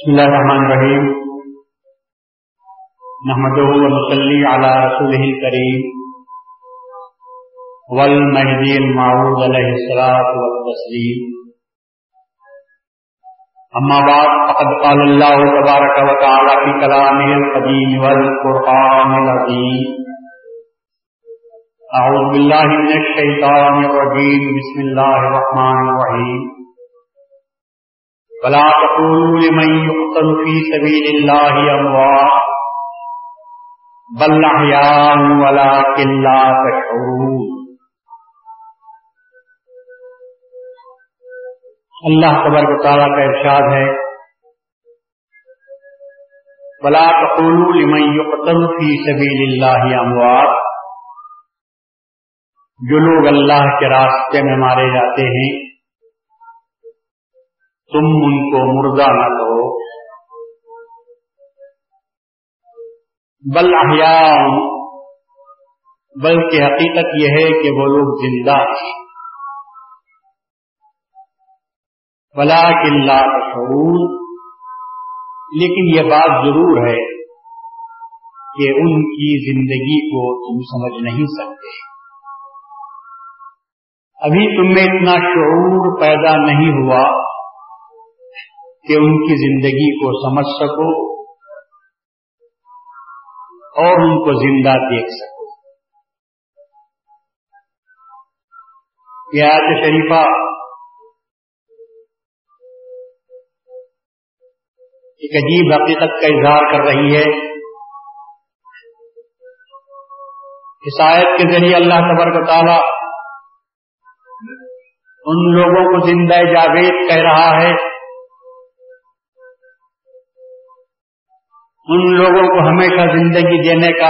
بسم الله الرحمن الرحيم. نحمده ونصلي على رسوله الكريم. والمهدي المعروض عليه الصلاة والتسليم. أما بعد، فقد قال الله تبارك وتعالى في كلامه القديم والقرآن العظيم. أعوذ بالله من الشيطان الرجيم. بسم الله الرحمن الرحيم. ولا تقولوا لمن يقتل في سبيل الله أموات بل أحياء ولكن لا تشعرون. اللہ تبارک تعالیٰ کا ارشاد ہے بلا تقولوا لمن يقتل في سبيل الله اموات جو لوگ اللہ کے راستے میں مارے جاتے ہیں تم ان کو مردہ نہ کہو۔ بل احیاء، بلکہ حقیقت یہ ہے کہ وہ لوگ زندہ ہیں۔ بلا کلّا شعور لیکن یہ بات ضرور ہے کہ ان کی زندگی کو تم سمجھ نہیں سکتے۔ ابھی تم میں اتنا شعور پیدا نہیں ہوا۔ کہ ان کی زندگی کو سمجھ سکو اور ان کو زندہ دیکھ سکو۔ یہ شریفہ ایک عجیب حقیقت کا اظہار کر رہی ہے۔ اس آیت کے ذریعے اللہ تبارک تعالی ان لوگوں کو زندہ جاوید کہہ رہا ہے۔ ان لوگوں کو ہمیشہ زندگی دینے کا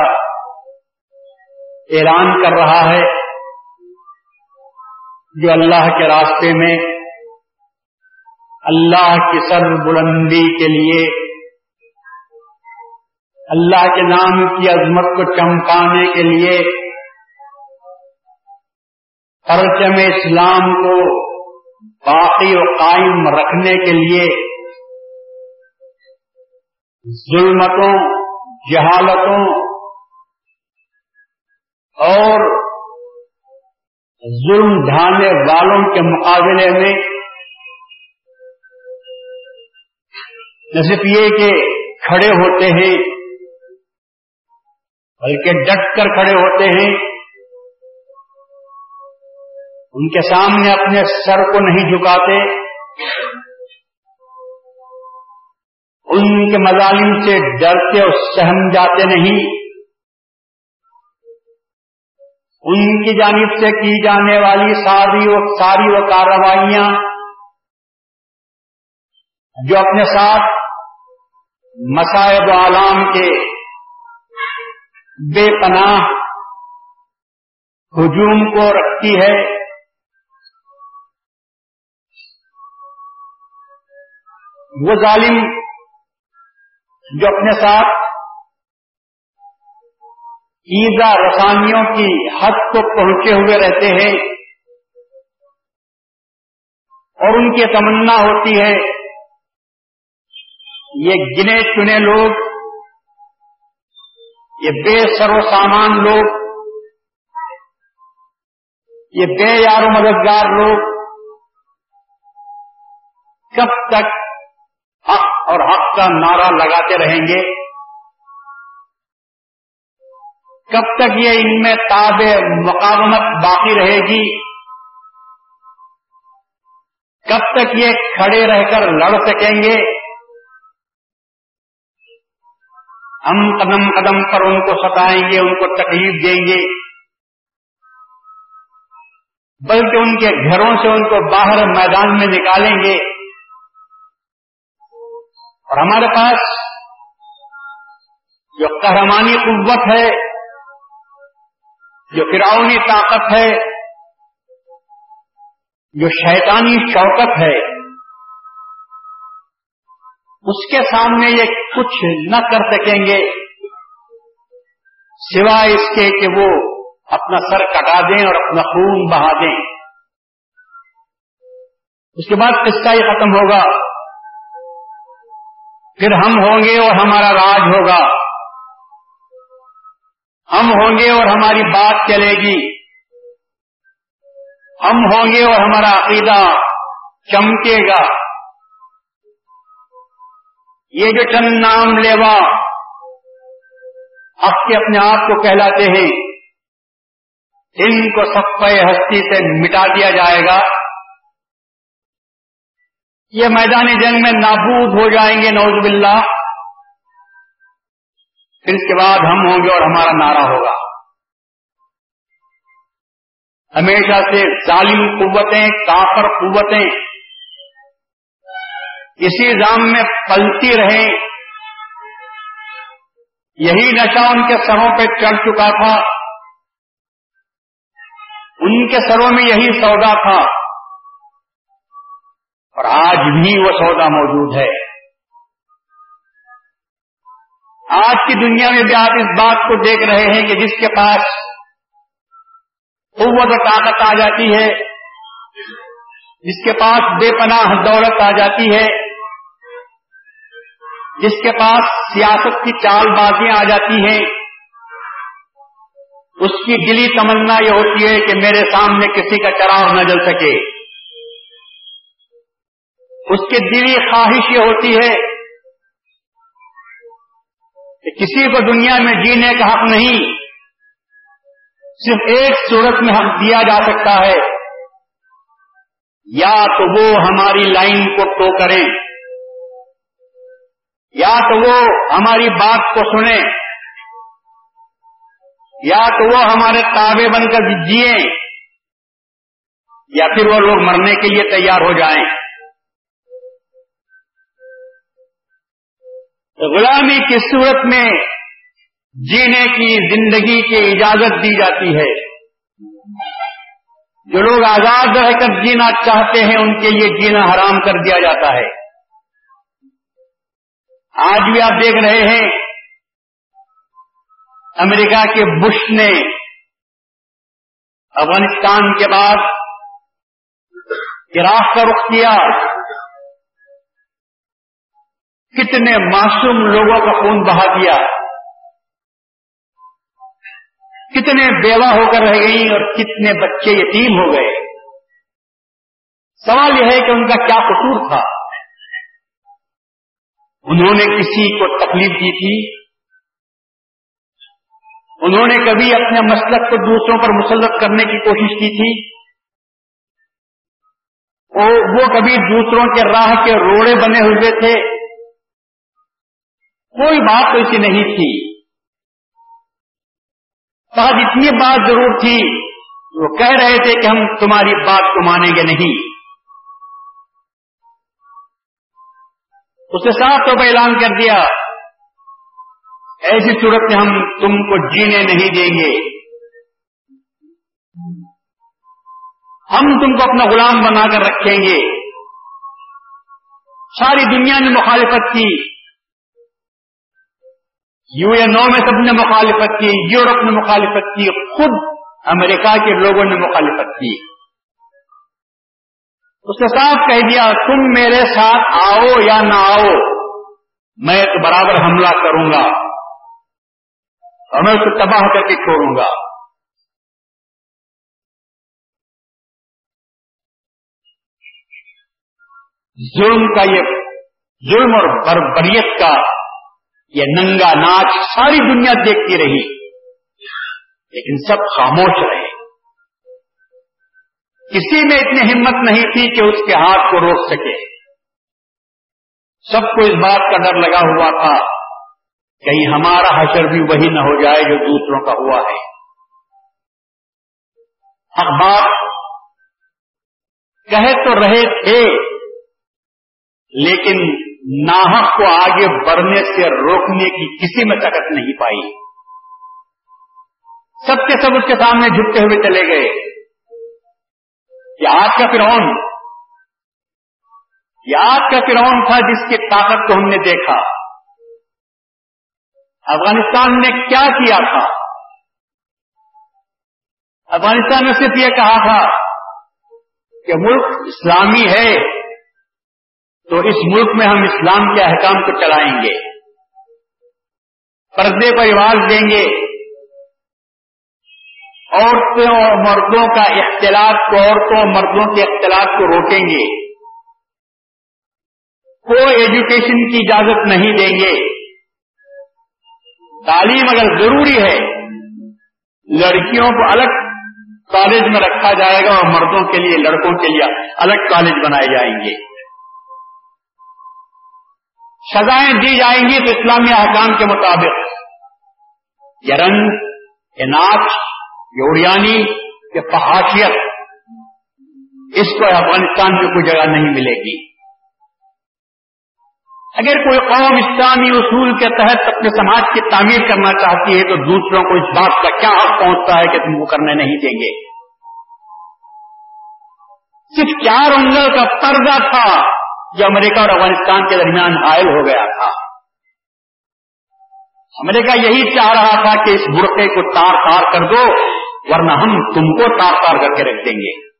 اعلان کر رہا ہے جو اللہ کے راستے میں اللہ کی سر بلندی کے لیے اللہ کے نام کی عظمت کو چمکانے کے لیے پرچم اسلام کو باقی و قائم رکھنے کے لیے ظلمتوں، جہالتوں اور ظلم ڈھانے والوں کے مقابلے میں صرف یہ کہ کھڑے ہوتے ہیں، بلکہ ڈٹ کر کھڑے ہوتے ہیں۔ ان کے سامنے اپنے سر کو نہیں جھکاتے۔ ان کے مظالم سے ڈرتے اور سہم جاتے نہیں۔ ان کی جانب سے کی جانے والی ساری و ساری و کارروائیاں جو اپنے ساتھ مسائب و عالم کے بے پناہ ہجوم کو رکھتی ہے۔ وہ ظالم جو اپنے ساتھ ایزا رسانیوں کی حد کو پہنچے ہوئے رہتے ہیں اور ان کی تمنا ہوتی ہے، یہ گنے چنے لوگ، یہ بے سر و سامان لوگ، یہ بے یار و مددگار لوگ، کب تک اور حق کا نعرہ لگاتے رہیں گے۔ کب تک یہ ان میں تاب مقامت باقی رہے گی؟ کب تک یہ کھڑے رہ کر لڑ سکیں گے؟ ہم قدم قدم پر ان کو ستائیں گے، ان کو تکلیف دیں گے۔ بلکہ ان کے گھروں سے ان کو باہر میدان میں نکالیں گے۔ اور ہمارے پاس جو قہرمانی قوت ہے، جو فراؤنی طاقت ہے، جو شیطانی شوکت ہے، اس کے سامنے یہ کچھ نہ کر سکیں گے، سوائے اس کے کہ وہ اپنا سر کٹا دیں اور اپنا خون بہا دیں۔ اس کے بعد قصہ ہی ختم ہوگا۔ پھر ہم ہوں گے اور ہمارا راج ہوگا۔ ہم ہوں گے اور ہماری بات چلے گی۔ ہم ہوں گے اور ہمارا عقیدہ چمکے گا۔ یہ جو چند نام لیوا اب کے اپنے آپ کو کہلاتے ہیں، ان کو سب ہستی سے مٹا دیا جائے گا۔ یہ میدان جنگ میں نابود ہو جائیں گے نوز باللہ۔ پھر اس کے بعد ہم ہوں گے اور ہمارا نعرہ ہوگا۔ ہمیشہ سے ظالم قوتیں، کافر قوتیں۔ اسی زام میں پلتی رہیں۔ یہی نشہ ان کے سروں پہ چڑھ چکا تھا۔ ان کے سروں میں یہی سودا تھا۔ اور آج بھی وہ سودا موجود ہے۔ آج کی دنیا میں بھی آپ اس بات کو دیکھ رہے ہیں کہ جس کے پاس قوت و طاقت آ جاتی ہے، جس کے پاس بے پناہ دولت آ جاتی ہے، جس کے پاس سیاست کی چال بازیاں آ جاتی ہیں، اس کی دلی تمنا یہ ہوتی ہے کہ میرے سامنے کسی کا چراغ نہ جل سکے۔ اس کی دلی خواہش یہ ہوتی ہے کہ کسی کو دنیا میں جینے کا حق نہیں، صرف ایک صورت میں ہم دیا جا سکتا ہے۔ یا تو وہ ہماری لائن کو ٹو کریں، یا تو وہ ہماری بات کو سنیں، یا تو وہ ہمارے تابے بن کر جیے یا پھر وہ لوگ مرنے کے لیے تیار ہو جائیں۔ غلامی کی صورت میں جینے کی زندگی کی اجازت دی جاتی ہے۔ جو لوگ آزاد رہ کر جینا چاہتے ہیں، ان کے لیے جینا حرام کر دیا جاتا ہے۔ آج بھی آپ دیکھ رہے ہیں، امریکہ کے بش نے افغانستان کے بعد عراق کا رخ کیا۔ کتنے معصوم لوگوں کا خون بہا دیا۔ کتنے بیوہ ہو کر رہ گئی اور کتنے بچے یتیم ہو گئے۔ سوال یہ ہے کہ ان کا کیا قصور تھا؟ انہوں نے کسی کو تکلیف دی تھی؟ انہوں نے کبھی اپنے مسلک کو دوسروں پر مسلط کرنے کی کوشش کی تھی؟ وہ کبھی دوسروں کے راہ کے روڑے بنے ہوئے تھے؟ کوئی بات تو ایسی نہیں تھی۔ آج اتنی بات ضرور تھی۔ وہ کہہ رہے تھے کہ ہم تمہاری بات کو مانیں گے نہیں۔ اس نے صاف طور پر اعلان کر دیا۔ ایسی صورت میں ہم تم کو جینے نہیں دیں گے۔ ہم تم کو اپنا غلام بنا کر رکھیں گے۔ ساری دنیا نے مخالفت کی۔ یو این او میں سب نے مخالفت کی، یورپ نے مخالفت کی، خود امریکہ کے لوگوں نے مخالفت کی۔ اس نے صاف کہہ دیا، تم میرے ساتھ آؤ یا نہ آؤ، میں تو برابر حملہ کروں گا۔ اور میں اسے تباہ کر کے چھوڑوں گا۔ ظلم کا یہ، ظلم اور بربریت کا یہ ننگا ناچ ساری دنیا دیکھتی رہی۔ لیکن سب خاموش رہے۔ کسی میں اتنی ہمت نہیں تھی کہ اس کے ہاتھ کو روک سکے۔ سب کو اس بات کا ڈر لگا ہوا تھا کہیں ہمارا حشر بھی وہی نہ ہو جائے جو دوسروں کا ہوا ہے۔ اخبار کہے تو رہے تھے، لیکن ناحق کو آگے بڑھنے سے روکنے کی کسی میں طاقت نہیں پائی۔ سب کے سب اس کے سامنے جھکتے ہوئے چلے گئے۔ یہ آج کا فرعون۔ یہ آج کا فرعون تھا جس کی طاقت کو ہم نے دیکھا۔ افغانستان نے کیا کیا تھا؟ افغانستان نے صرف یہ کہا تھا کہ ملک اسلامی ہے۔ تو اس ملک میں ہم اسلام کے احکام کو چلائیں گے، پردے کو رواج دیں گے، عورتوں اور مردوں کا اختلاف کو، عورتوں اور مردوں کے اختلاف کو روکیں گے۔ کو ایجوکیشن کی اجازت نہیں دیں گے۔ تعلیم اگر ضروری ہے، لڑکیوں کو الگ کالج میں رکھا جائے گا اور مردوں کے لیے، لڑکوں کے لیے الگ کالج بنائے جائیں گے۔ سزائیں دی جائیں گی تو اسلامی احکام کے مطابق۔ یہ رنگ یہ ناچ پہاشیت اس کو افغانستان میں کوئی جگہ نہیں ملے گی۔ اگر کوئی قوم اسلامی اصول کے تحت اپنے سماج کی تعمیر کرنا چاہتی ہے تو دوسروں کو اس بات کا کیا حق پہنچتا ہے کہ تم کو کرنے نہیں دیں گے؟ صرف چار انگل کا پردہ تھا۔ جو امریکہ اور افغانستان کے درمیان حائل ہو گیا تھا۔ امریکہ یہی چاہ رہا تھا کہ اس برقعے کو تار تار کر دو، ورنہ ہم تم کو تار تار کر کے رکھ دیں گے۔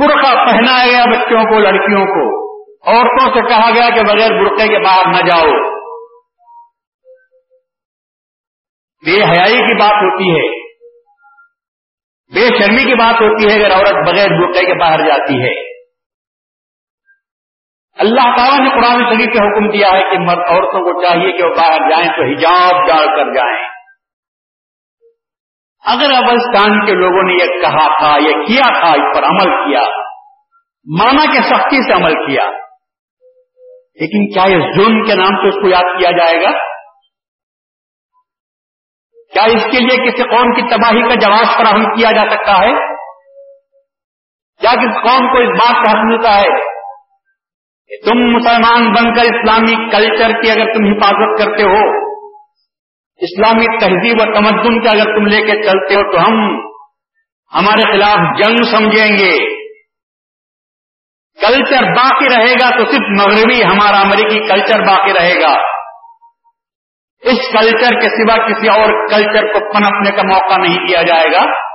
برقع پہنایا گیا بچوں کو، لڑکیوں کو۔ عورتوں سے کہا گیا کہ بغیر برقعے کے باہر نہ جاؤ۔ بے حیائی کی بات ہوتی ہے۔ بے شرمی کی بات ہوتی ہے اگر عورت بغیر برقعے کے باہر جاتی ہے۔ اللہ تعالیٰ نے قرآن شریف کے حکم دیا ہے کہ مرد عورتوں کو چاہیے کہ وہ باہر جائیں تو حجاب ڈال کر جائیں۔ اگر افغانستان کے لوگوں نے یہ کہا تھا، یہ کیا تھا، اس پر عمل کیا، مانا کے سختی سے عمل کیا۔ لیکن کیا اس ظلم کے نام سے اس کو یاد کیا جائے گا؟ کیا اس کے لیے کسی قوم کی تباہی کا جواز فراہم کیا جا سکتا ہے؟ کیا کس قوم کو اس بات کا حق ملتا ہے تم مسلمان بن کر اسلامی کلچر کی اگر تم حفاظت کرتے ہو، اسلامی تہذیب و تمدن کے اگر تم لے کے چلتے ہو، تو ہم ہمارے خلاف جنگ سمجھیں گے۔ کلچر باقی رہے گا تو صرف مغربی ہمارا امریکی کلچر باقی رہے گا۔ اس کلچر کے سوا کسی اور کلچر کو پنپنے کا موقع نہیں دیا جائے گا۔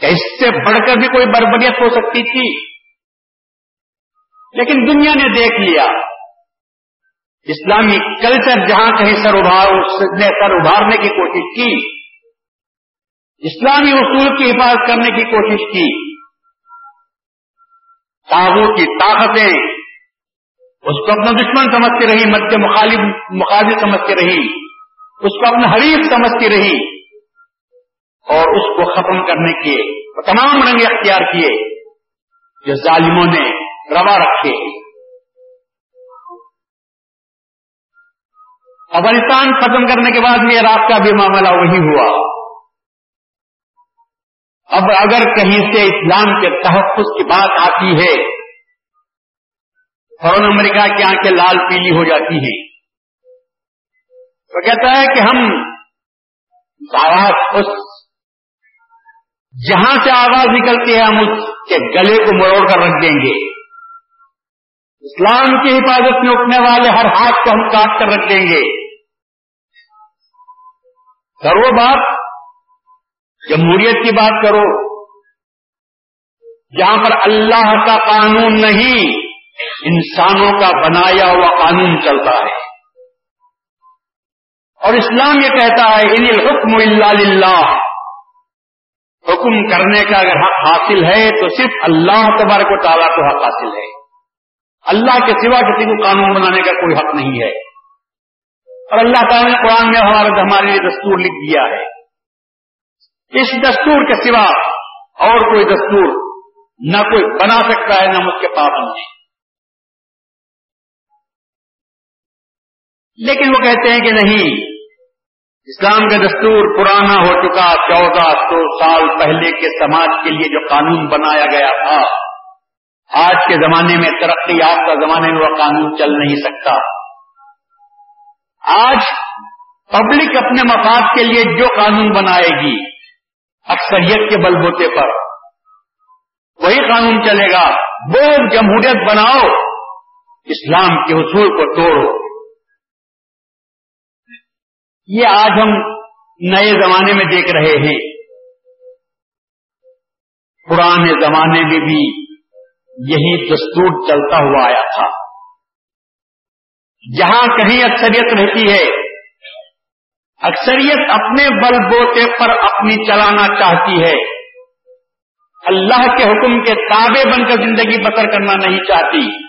کہ اس سے بڑھ کر بھی کوئی بربریت ہو سکتی تھی۔ لیکن دنیا نے دیکھ لیا۔ اسلامی کلچر جہاں کہیں سر ابھار نے سر ابھارنے کی کوشش کی۔ اسلامی اصول کی حفاظت کرنے کی کوشش کی۔ تاغوں کی طاقتیں۔ اس کو اپنا دشمن سمجھتی رہی، مد مخالف مخالف سمجھتی رہی۔ اس کو اپنا حریف سمجھتی رہی۔ اور اس کو ختم کرنے کے تمام رنگ اختیار کیے۔ جو ظالموں نے روا رکھے افغانستان ختم کرنے کے بعد میں رات کا بھی معاملہ وہی ہوا۔ اب اگر کہیں سے اسلام کے تحفظ کی بات آتی ہے فوراً امریکہ کی آنکھیں لال پیلی ہو جاتی ہیں۔ تو کہتا ہے کہ ہم آواز اس جہاں سے آواز نکلتی ہے، ہم اس کے گلے کو مروڑ کر رکھ دیں گے۔ اسلام کی حفاظت میں اٹھنے والے ہر ہاتھ کو ہم کاٹ کر رکھ دیں گے۔ کرو بات، جمہوریت کی بات کرو۔ جہاں پر اللہ کا قانون نہیں، انسانوں کا بنایا ہوا قانون چلتا ہے۔ اور اسلام یہ کہتا ہے، ان الحکم اللہ للہ۔ حکم کرنے کا اگر حق حاصل ہے، تو صرف اللہ تبارک و تعالیٰ کو حق حاصل ہے۔ اللہ کے سوا کسی کو قانون بنانے کا کوئی حق نہیں ہے۔ اور اللہ تعالیٰ نے قرآن میں ہمارے ہمارے لیے دستور لکھ دیا ہے۔ اس دستور کے سوا اور کوئی دستور نہ کوئی بنا سکتا ہے نہ اس کے پابند ہے لیکن وہ کہتے ہیں کہ نہیں، اسلام کا دستور پرانا ہو چکا، چودہ سو سال پہلے کے سماج کے لیے جو قانون بنایا گیا تھا آج کے زمانے میں ترقی یافتہ زمانے میں وہ قانون چل نہیں سکتا۔ آج پبلک اپنے مفاد کے لیے جو قانون بنائے گی، اکثریت کے بل بوتے پر۔ وہی قانون چلے گا۔ وہ جمہوریت بناؤ، اسلام کے اصول کو توڑو۔ یہ آج ہم نئے زمانے میں دیکھ رہے ہیں۔ پرانے زمانے میں بھی یہی دستور چلتا ہوا آیا تھا۔ جہاں کہیں اکثریت رہتی ہے، اکثریت اپنے بل بوتے پر اپنی چلانا چاہتی ہے۔ اللہ کے حکم کے تابع بن کر زندگی بسر کرنا نہیں چاہتی۔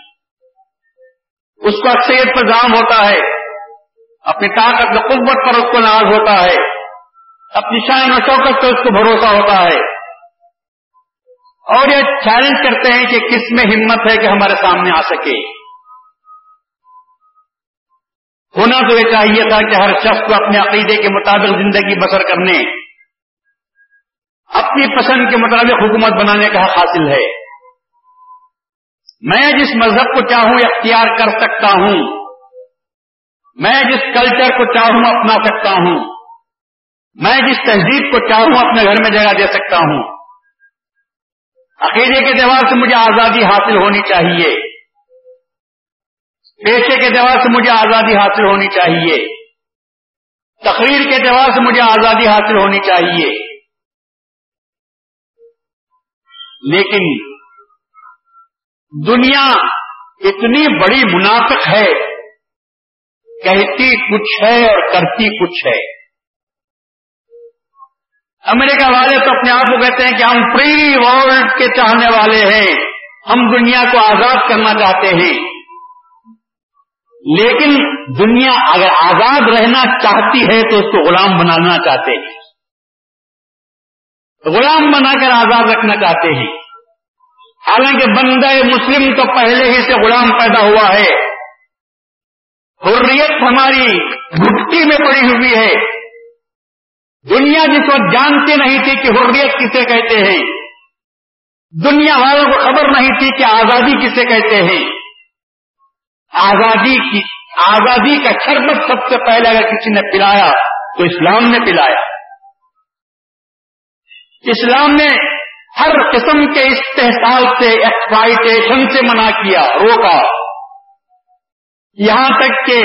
اس کو اکثریت پر جام ہوتا ہے، اپنی طاقت و قوت پر اس کو ناز ہوتا ہے۔ اپنی شان و شوقت پر اس کو بھروسہ ہوتا ہے۔ اور یہ چیلنج کرتے ہیں کہ کس میں ہمت ہے کہ ہمارے سامنے آ سکے۔ ہونا تو یہ چاہیے تھا کہ ہر شخص کو اپنے عقیدے کے مطابق زندگی بسر کرنے، اپنی پسند کے مطابق حکومت بنانے کا حق حاصل ہے۔ میں جس مذہب کو چاہوں اختیار کر سکتا ہوں، میں جس کلچر کو چاہوں اپنا سکتا ہوں، میں جس تہذیب کو چاہوں اپنے گھر میں جگہ دے سکتا ہوں۔ عقیدے کے اعتبار سے مجھے آزادی حاصل ہونی چاہیے۔ پیشے کے اعتبار سے مجھے آزادی حاصل ہونی چاہیے۔ تقریر کے اعتبار سے مجھے آزادی حاصل ہونی چاہیے۔ لیکن دنیا اتنی بڑی منافق ہے، کہتی کچھ ہے اور کرتی کچھ ہے۔ امریکہ والے تو اپنے آپ کو کہتے ہیں کہ ہم فری ورلڈ کے چاہنے والے ہیں۔ ہم دنیا کو آزاد کرنا چاہتے ہیں۔ لیکن دنیا اگر آزاد رہنا چاہتی ہے تو اس کو غلام بنانا چاہتے ہیں۔ غلام بنا کر آزاد رکھنا چاہتے ہیں۔ حالانکہ بندہ مسلم تو پہلے ہی سے غلام پیدا ہوا ہے۔ حریت ہماری گٹی میں پڑی ہوئی ہے۔ دنیا جس وقت جانتی نہیں تھی کہ حریت کسے کہتے ہیں، دنیا والوں کو خبر نہیں تھی کہ آزادی کسے کہتے ہیں۔ آزادی کی آزادی کا شربت سب سے پہلے اگر کسی نے پلایا تو اسلام نے پلایا۔ اسلام نے ہر قسم کے استحصال سے ایکسپائٹیشن سے منع کیا، روکا۔ یہاں تک کہ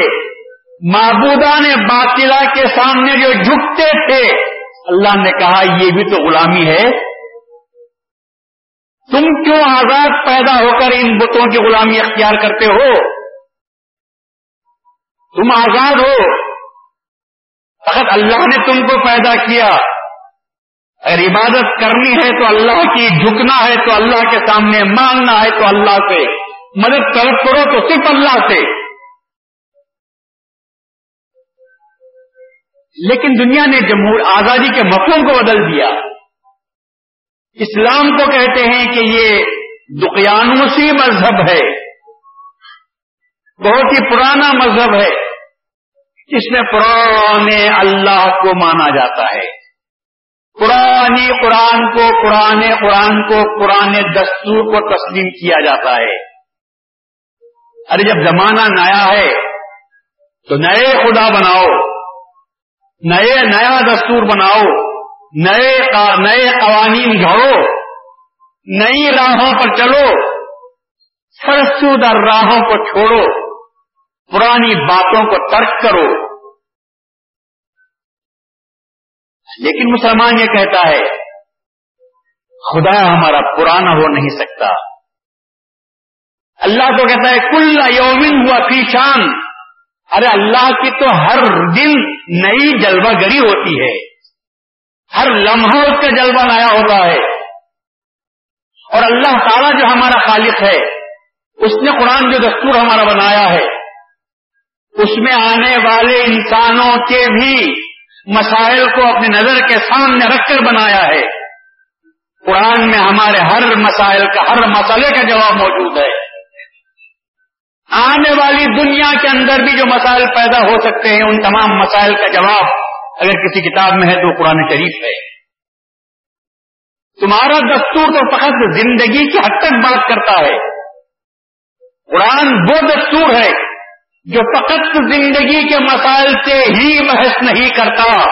معبودان باطلا کے سامنے جو جھکتے تھے، اللہ نے کہا، یہ بھی تو غلامی ہے۔ تم کیوں آزاد پیدا ہو کر ان بتوں کی غلامی اختیار کرتے ہو؟ تم آزاد ہو۔ فقط اللہ نے تم کو پیدا کیا۔ اگر عبادت کرنی ہے تو اللہ کی، جھکنا ہے تو اللہ کے سامنے مانگنا ہے تو اللہ سے۔ مدد طلب کرو تو صرف اللہ سے۔ لیکن دنیا نے جمہور آزادی کے مفہوم کو بدل دیا۔ اسلام کو کہتے ہیں کہ یہ دقیانوسی مذہب ہے۔ بہت ہی پرانا مذہب ہے۔ جس میں پرانے اللہ کو مانا جاتا ہے۔ پرانی قرآن کو پرانے قرآن کو پرانے دستور کو تسلیم کیا جاتا ہے۔ ارے جب زمانہ نیا ہے تو نئے خدا بناؤ۔ نئے نیا دستور بناؤ، نئے نئے قوانین گھڑو، نئی راہوں پر چلو فرسودہ راہوں کو چھوڑو، پرانی باتوں کو ترک کرو۔ لیکن مسلمان یہ کہتا ہے، خدا ہمارا پرانا ہو نہیں سکتا۔ اللہ کو کہتا ہے، کل یومن ہوا فیشان ارے اللہ کی تو ہر دن نئی جلوہ گری ہوتی ہے۔ ہر لمحہ اس کا جلوہ نیا ہوتا ہے۔ اور اللہ تعالیٰ جو ہمارا خالق ہے، اس نے قرآن جو دستور ہمارا بنایا ہے، اس میں آنے والے انسانوں کے بھی مسائل کو اپنی نظر کے سامنے رکھ کر بنایا ہے۔ قرآن میں ہمارے ہر مسائل کا، ہر مسئلے کا جواب موجود ہے۔ آنے والی دنیا کے اندر بھی جو مسائل پیدا ہو سکتے ہیں، ان تمام مسائل کا جواب اگر کسی کتاب میں ہے تو قرآن شریف ہے۔ تمہارا دستور تو فقط زندگی کی حد تک بات کرتا ہے۔ قرآن وہ دستور ہے جو فقط زندگی کے مسائل سے ہی بحث نہیں کرتا۔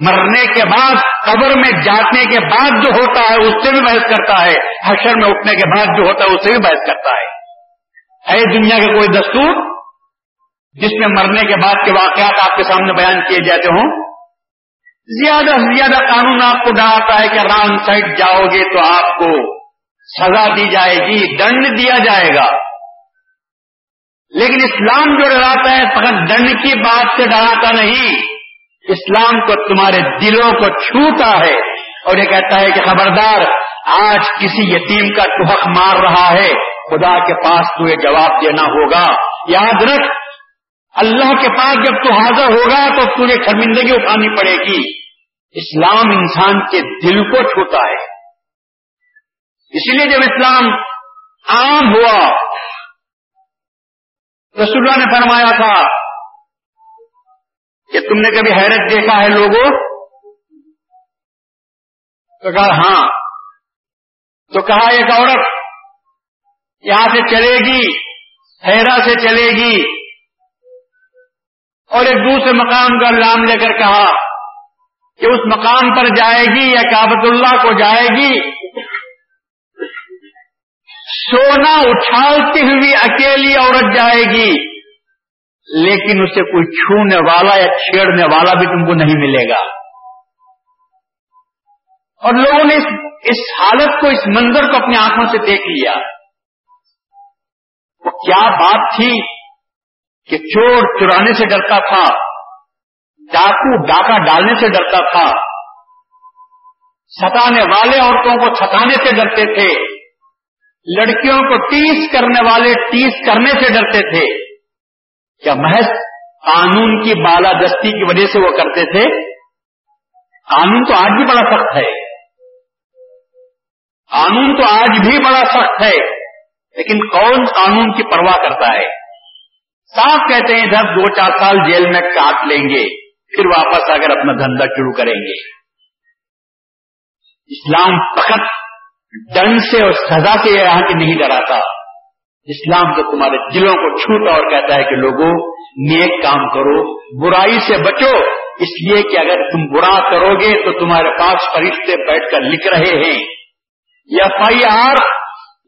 مرنے کے بعد، قبر میں جانے کے بعد جو ہوتا ہے، اس سے بھی بحث کرتا ہے۔ حشر میں اٹھنے کے بعد جو ہوتا ہے، اس سے بھی بحث کرتا ہے۔ ہے دنیا کا کوئی دستور جس میں مرنے کے بعد کے واقعات آپ کے سامنے بیان کیے جاتے ہوں، زیادہ سے زیادہ قانون آپ کو ڈراتا ہے کہ رانگ سائڈ جاؤ گے تو آپ کو سزا دی جائے گی، دنڈ دیا جائے گا۔ لیکن اسلام جو ڈراتا ہے، فقط دنڈ کی بات سے ڈراتا نہیں، اسلام کو تمہارے دلوں کو چھوتا ہے اور یہ کہتا ہے کہ خبردار، آج کسی یتیم کا تو حق مار رہا ہے۔ خدا کے پاس تجھے جواب دینا ہوگا۔ یاد رکھ، اللہ کے پاس جب تو حاضر ہوگا تو تجھے شرمندگی اٹھانی پڑے گی۔ اسلام انسان کے دل کو چھوتا ہے۔ اسی لیے جب اسلام عام ہوا، رسول اللہ نے فرمایا تھا کہ تم نے کبھی حیرت دیکھا ہے لوگوں؟ تو کہا ہاں۔ تو کہا، ایک عورت یہاں سے چلے گی حیرا سے چلے گی۔ اور ایک دوسرے مقام کا نام لے کر کہا کہ اس مقام پر جائے گی یا کابت اللہ کو جائے گی؟ سونا اچھالتی ہوئی اکیلی عورت جائے گی، لیکن اسے کوئی چھونے والا یا چھیڑنے والا بھی تم کو نہیں ملے گا۔ اور لوگوں نے اس حالت کو، اس منظر کو اپنی آنکھوں سے دیکھ لیا۔ کیا بات تھی کہ چور چرانے سے ڈرتا تھا ڈاکو ڈاکہ ڈالنے سے ڈرتا تھا۔ ستانے والے عورتوں کو ستانے سے ڈرتے تھے۔ لڑکیوں کو ٹیس کرنے والے ٹیس کرنے سے ڈرتے تھے۔ کیا محض قانون کی بالادستی کی وجہ سے وہ کرتے تھے؟ قانون تو آج بھی بڑا سخت ہے۔ قانون تو آج بھی بڑا سخت ہے۔ لیکن کون قانون کی پرواہ کرتا ہے؟ صاف کہتے ہیں جب دو چار سال جیل میں کاٹ لیں گے، پھر واپس اگر اپنا دھندا شروع کریں گے۔ اسلام فقط ڈنڈ سے اور سزا سے یہاں کی نہیں ڈراتا۔ اسلام تو تمہارے دلوں کو چھوٹا اور کہتا ہے کہ لوگوں، نیک کام کرو، برائی سے بچو۔ اس لیے کہ اگر تم برا کرو گے تو تمہارے پاس فرشتے بیٹھ کر لکھ رہے ہیں۔ ایف آئی آر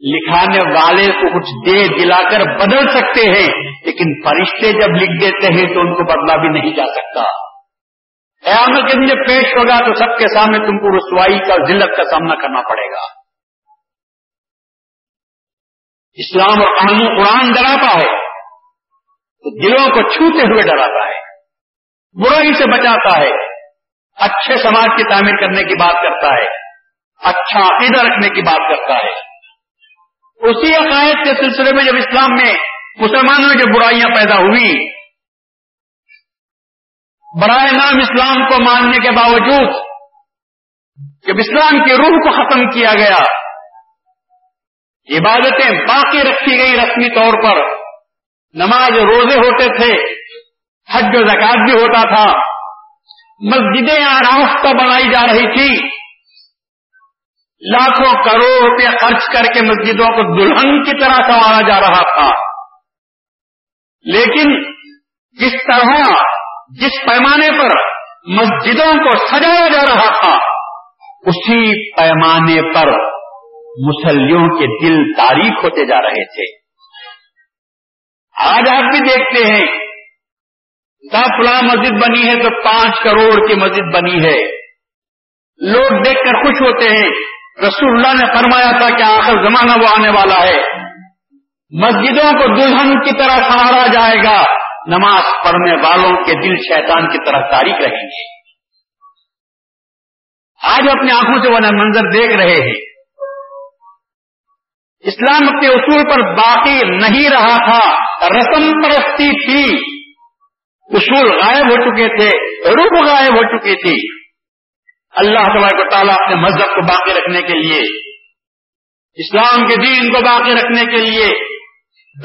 لکھانے والے کو کچھ دے دلا کر بدل سکتے ہیں، لیکن فرشتے جب لکھ دیتے ہیں تو ان کو بدلا بھی نہیں جا سکتا۔ قیامت کے دن پیش ہوگا تو سب کے سامنے تم کو رسوائی کا، ذلت کا سامنا کرنا پڑے گا۔ اسلام اور قانون قرآن ڈراتا ہے، تو دلوں کو چھوتے ہوئے ڈراتا ہے۔ برائی سے بچاتا ہے۔ اچھے سماج کی تعمیر کرنے کی بات کرتا ہے۔ اچھا عقیدہ رکھنے کی بات کرتا ہے۔ اسی عقائد کے سلسلے میں جب اسلام میں مسلمانوں میں جب برائیاں پیدا ہوئی، برائے نام اسلام کو ماننے کے باوجود جب اسلام کی روح کو ختم کیا گیا، عبادتیں باقی رکھی گئی رسمی طور پر۔ نماز روزے ہوتے تھے، حج و زکات بھی ہوتا تھا۔ مسجدیں آراستہ بنائی جا رہی تھی لاکھوں کروڑ روپے خرچ کر کے مسجدوں کو دلہن کی طرح سنوارا جا رہا تھا۔ لیکن جس طرح جس پیمانے پر مسجدوں کو سجایا جا رہا تھا، اسی پیمانے پر مسلیوں کے دل تاریخ ہوتے جا رہے تھے۔ آج آپ بھی دیکھتے ہیں فلاں مسجد بنی ہے تو پانچ کروڑ کی مسجد بنی ہے۔ لوگ دیکھ کر خوش ہوتے ہیں۔ رسول اللہ نے فرمایا تھا کہ آخر زمانہ وہ آنے والا ہے۔ مسجدوں کو دلہن کی طرح سہارا جائے گا۔ نماز پڑھنے والوں کے دل شیطان کی طرح تاریخ رہیں گے۔ آج اپنی آنکھوں سے وہ منظر دیکھ رہے ہیں۔ اسلام اپنے اصول پر باقی نہیں رہا تھا۔ رسم پرستی تھی۔ اصول غائب ہو چکے تھے۔ روح غائب ہو چکی تھی اللہ تبارک و تعالیٰ اپنے مذہب کو باقی رکھنے کے لیے، اسلام کے دین کو باقی رکھنے کے لیے،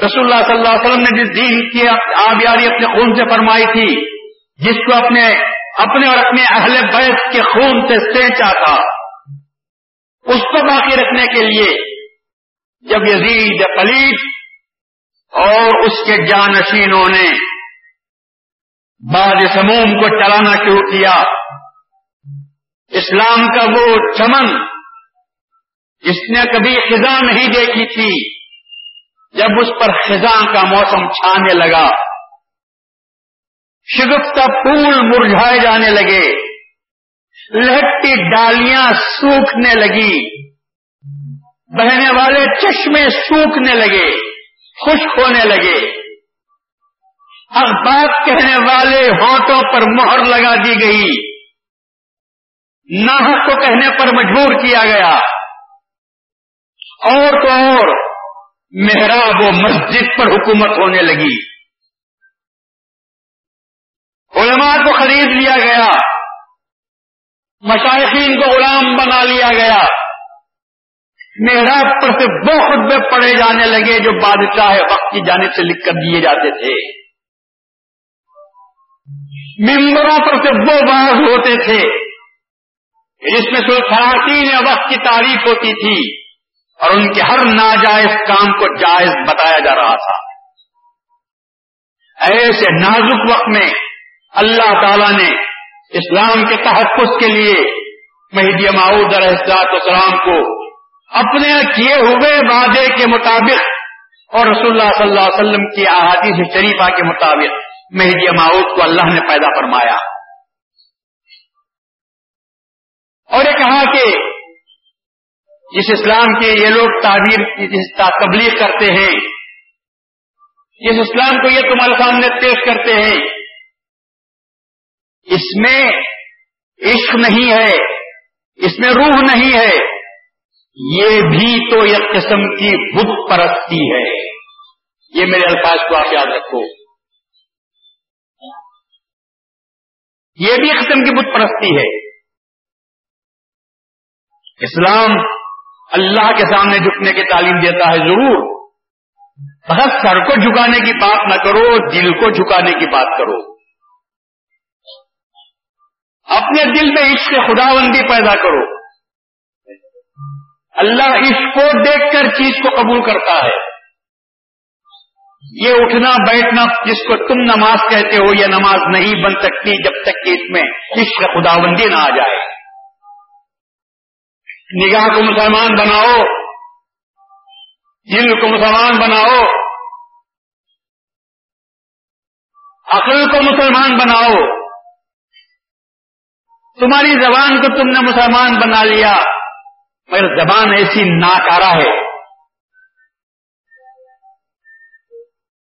رسول اللہ صلی اللہ علیہ وسلم نے جس دین کی آبیاری اپنے خون سے فرمائی تھی، جس کو اپنے اپنے اور اپنے اہل بیت کے خون سے سینچا تھا، اس کو باقی رکھنے کے لیے جب یزید پلیت اور اس کے جانشینوں نے بعض سموم کو چلانا شروع کیا۔ اسلام کا وہ چمن جس نے کبھی خزاں نہیں دیکھی تھی، جب اس پر خزاں کا موسم چھانے لگا۔ شگفتہ پھول مرجھائے جانے لگے۔ لہٹی ڈالیاں سوکھنے لگی۔ بہنے والے چشمے سوکھنے لگے، خشک ہونے لگے۔ اب بات کہنے والے ہاتھوں پر مہر لگا دی گئی۔ ناحق کو کہنے پر مجبور کیا گیا۔ اور تو اور محراب و مسجد پر حکومت ہونے لگی۔ علماء کو خرید لیا گیا۔ مشائقین کو غلام بنا لیا گیا۔ محراب پر سے وہ خطبے پڑے جانے لگے جو بادشاہ وقت کی جانب سے لکھ کر دیے جاتے تھے۔ ممبروں پر سے وہ باز ہوتے تھے۔ جس میں سے خواتین وقت کی تعریف ہوتی تھی اور ان کے ہر ناجائز کام کو جائز بتایا جا رہا تھا۔ ایسے نازک وقت میں اللہ تعالی نے اسلام کے تحفظ کے لیے مہدی معود علیہ السلام کو اپنے کیے ہوئے وعدے کے مطابق اور رسول اللہ صلی اللہ علیہ وسلم کی احادیث شریفہ کے مطابق مہدی معود کو اللہ نے پیدا فرمایا۔ اور یہ کہا کہ جس اسلام کے یہ لوگ تعبیر تبلیغ کرتے ہیں، جس اسلام کو یہ تمہارے سامنے پیش کرتے ہیں، اس میں عشق نہیں ہے، اس میں روح نہیں ہے، یہ بھی تو ایک قسم کی بت پرستی ہے۔ یہ میرے الفاظ کو آپ یاد رکھو۔ یہ بھی ایک قسم کی بت پرستی ہے۔ اسلام اللہ کے سامنے جھکنے کی تعلیم دیتا ہے، ضرور۔ بس سر کو جھکانے کی بات نہ کرو، دل کو جھکانے کی بات کرو۔ اپنے دل میں عشق خدا بندی پیدا کرو۔ اللہ عشق کو دیکھ کر چیز کو قبول کرتا ہے۔ یہ اٹھنا، بیٹھنا، جس کو تم نماز کہتے ہو، یہ نماز نہیں بن سکتی جب تک کہ اس میں عشق خداوندی نہ آ جائے۔ نگاہ کو مسلمان بناؤ دل کو مسلمان بناؤ، عقل کو مسلمان بناؤ۔ تمہاری زبان کو تم نے مسلمان بنا لیا، مگر زبان ایسی ناکارا ہے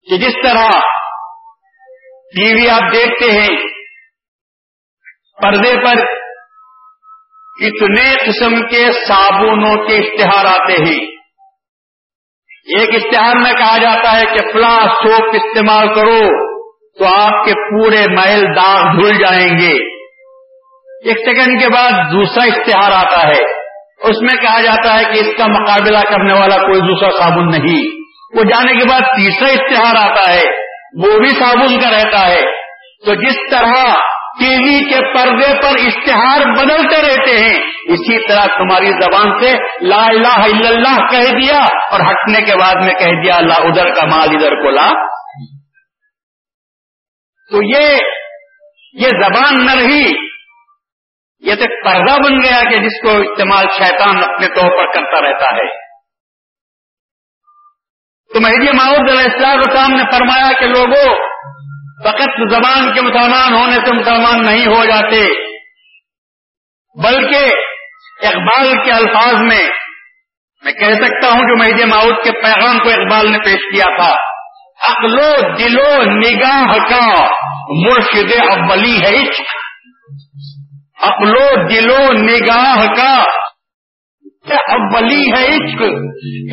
کہ جس طرح ٹی وی آپ دیکھتے ہیں، پردے پر اتنے قسم کے صابنوں کے اشتہار آتے ہیں۔ ایک اشتہار میں کہا جاتا ہے کہ فلاں سوپ استعمال کرو تو آپ کے پورے محل داغ دھل جائیں گے۔ ایک سیکنڈ کے بعد دوسرا اشتہار آتا ہے۔ اس میں کہا جاتا ہے کہ اس کا مقابلہ کرنے والا کوئی دوسرا صابن نہیں۔ وہ جانے کے بعد تیسرا اشتہار آتا ہے۔ وہ بھی صابن کا رہتا ہے۔ تو جس طرح ٹی وی کے پردے پر اشتہار بدلتے رہتے ہیں۔ اسی طرح تمہاری زبان سے لا الہ الا اللہ کہہ دیا اور ہٹنے کے بعد میں کہہ دیا اللہ ادھر کا مال ادھر کو لا۔ تو یہ یہ زبان نہ رہی۔ یہ تو پردہ بن گیا کہ جس کو استعمال شیطان اپنے طور پر کرتا رہتا ہے۔ تو مہدی ماؤد علیہ السلام نے فرمایا کہ لوگوں فقط زبان کے مسلمان ہونے سے مسلمان نہیں ہو جاتے، بلکہ اقبال کے الفاظ میں میں کہہ سکتا ہوں جو مہدی ماؤد کے پیغام کو اقبال نے پیش کیا تھا عقلو دلو نگاہ کا مرشد ابلی ہے عشق۔ عقلو دلو نگاہ کا ابلی ہے عشق۔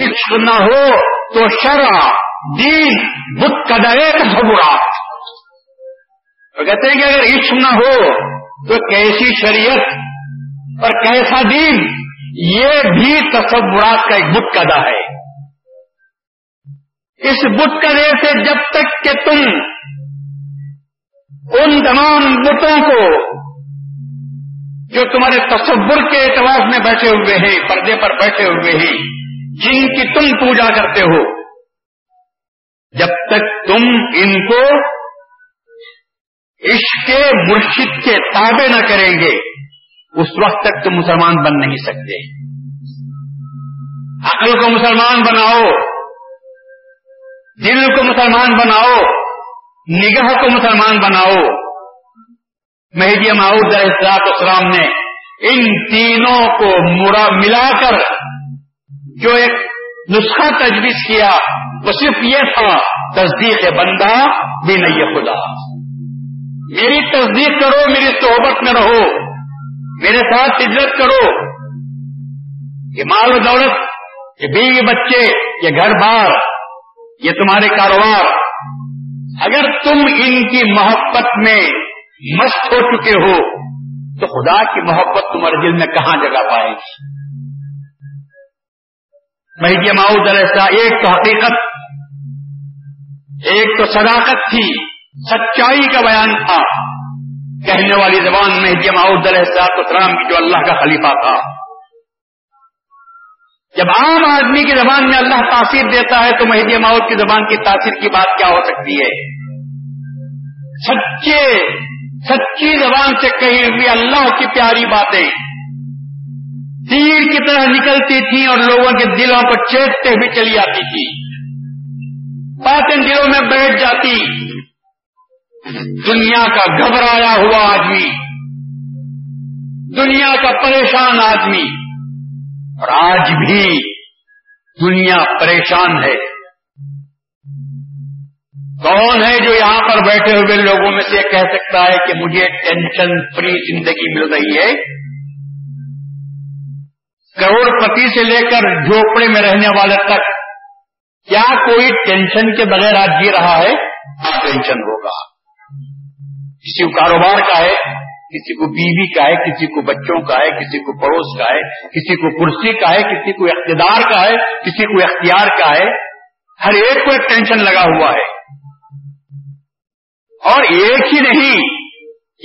عشق نہ ہو تو شرع، دین بت کدرے تصورات تو کہتے ہیں کہ اگر عشق نہ ہو تو کیسی شریعت اور کیسا دین؟ یہ بھی تصورات کا ایک بت کدا ہے۔ اس بت کدے سے جب تک کہ تم ان تمام بتوں کو جو تمہارے تصور کے اعتبار میں بیٹھے ہوئے ہیں، پردے پر بیٹھے ہوئے ہیں، جن کی تم پوجا کرتے ہو، جب تک تم ان کو عشق کے مرشد کے تابع نہ کریں گے، اس وقت تک تم مسلمان بن نہیں سکتے۔ عقل کو مسلمان بناؤ، دل کو مسلمان بناؤ، نگاہ کو مسلمان بناؤ۔ مہدی معود علیہ السلام نے ان تینوں کو ملا کر جو ایک نسخہ تجویز کیا، وہ صرف یہ تھا، تصدیق بندہ بھی نہیں خدا۔ میری تصدیق کرو، میری صحبت میں رہو، میرے ساتھ ہجرت کرو یہ مال و دولت، یہ بیوی بچے، یہ گھر بار، یہ تمہارے کاروبار، اگر تم ان کی محبت میں مست ہو چکے ہو، تو خدا کی محبت تمہارے دل میں کہاں جگہ پائے گی؟ مہدی ماؤد علیہ ایک تو حقیقت، ایک تو صداقت تھی۔ سچائی کا بیان تھا۔ کہنے والی زبان مہدی ماؤد علیہ السلام کی جو اللہ کا خلیفہ تھا۔ جب عام آدمی کی زبان میں اللہ تاثیر دیتا ہے تو مہدی ماؤد کی زبان کی تاثیر کی بات کیا ہو سکتی ہے؟ سچے، سچی زبان سے کہی ہوئی اللہ کی پیاری باتیں۔ تیر کی طرح نکلتی تھی اور لوگوں کے دلوں کو چیٹتے ہوئے چلی آتی تھی۔ باتیں دلوں میں بیٹھ جاتی۔ دنیا کا گھبرایا ہوا آدمی، دنیا کا پریشان آدمی، اور آج بھی دنیا پریشان ہے۔ کون ہے جو یہاں پر بیٹھے ہوئے لوگوں میں سے کہہ سکتا ہے کہ مجھے ٹینشن فری زندگی مل رہی ہے؟ کروڑ پتی سے لے کر جھوپڑے میں رہنے والے تک، کیا کوئی ٹینشن کے بغیر آج جی رہا ہے؟ ٹینشن ہوگا۔ کسی کو کاروبار کا ہے، کسی کو بیوی کا ہے، کسی کو بچوں کا ہے، کسی کو پڑوس کا ہے، کسی کو کرسی کا ہے، کسی کو اقتدار کا ہے، کسی کو اختیار کا ہے۔ ہر ایک کو ایک ٹینشن لگا ہوا ہے۔ اور ایک ہی نہیں،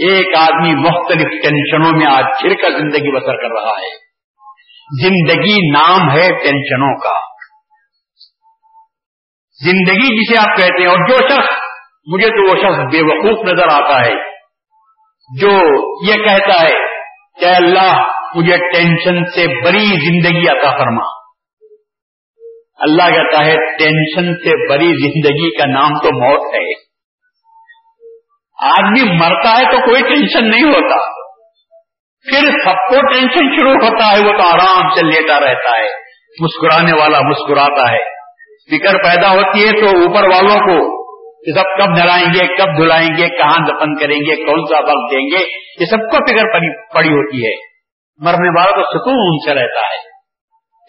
ایک آدمی مختلف ٹینشنوں میں آج چھڑ کر زندگی بسر کر رہا ہے۔ زندگی نام ہے ٹینشنوں کا۔ زندگی جسے آپ کہتے ہیں، اور جو شخص مجھے تو وہ شخص بے وقوف نظر آتا ہے جو یہ کہتا ہے کہ اللہ مجھے ٹینشن سے بڑی زندگی عطا فرما۔ اللہ کہتا ہے ٹینشن سے بڑی زندگی کا نام تو موت ہے۔ آدمی مرتا ہے تو کوئی ٹینشن نہیں ہوتا۔ پھر سب کو ٹینشن شروع ہوتا ہے، وہ تو آرام سے لیتا رہتا ہے، مسکرانے والا مسکراتا ہے۔ فکر پیدا ہوتی ہے تو اوپر والوں کو یہ سب کب نہلائیں گے، کب دھلائیں گے، کہاں دفن کریں گے، کون سا وقت دیں گے، یہ سب کو فکر پڑی ہوتی ہے۔ مرنے والا تو سکون سے رہتا ہے۔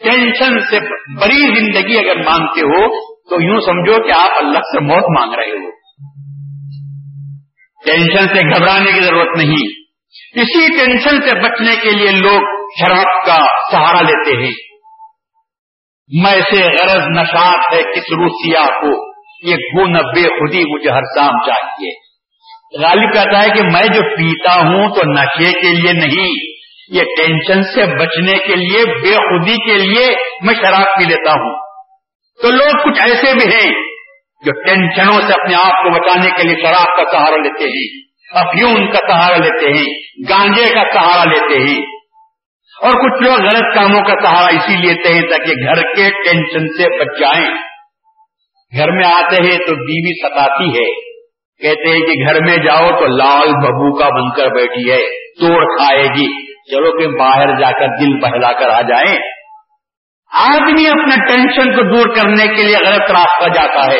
ٹینشن سے بڑی زندگی اگر مانگتے ہو، تو یوں سمجھو کہ آپ اللہ سے موت مانگ رہے ہو۔ ٹینشن سے گھبرانے کی ضرورت نہیں۔ اسی ٹینشن سے بچنے کے لیے لوگ شراب کا سہارا لیتے ہیں۔ میں سے غرض نشات ہے کس روسیا کو۔ یہ گن بے خودی مجھے ہر شام چاہیے۔ غالب کہتا ہے کہ میں جو پیتا ہوں تو نشے کے لیے نہیں، یہ ٹینشن سے بچنے کے لیے، بے خودی کے لیے میں شراب پی لیتا ہوں۔ تو لوگ کچھ ایسے بھی ہیں جو ٹینشنوں سے اپنے آپ کو بچانے کے لیے شراب کا سہارا لیتے ہیں افیون کا سہارا لیتے ہیں، گانجے کا سہارا لیتے ہیں۔ اور کچھ لوگ غلط کاموں کا سہارا اسی لیتے ہیں تاکہ گھر کے ٹینشن سے بچ جائیں۔ گھر میں آتے ہیں تو بیوی ستاتی ہے، کہتے ہیں کہ گھر میں جاؤ تو لال ببو کا بن کر بیٹھی ہے، توڑ کھائے گی۔ چلو کہ باہر جا کر دل بہلا کر آ جائیں۔ آدمی اپنا ٹینشن کو دور کرنے کے لیے غلط راستہ جاتا ہے۔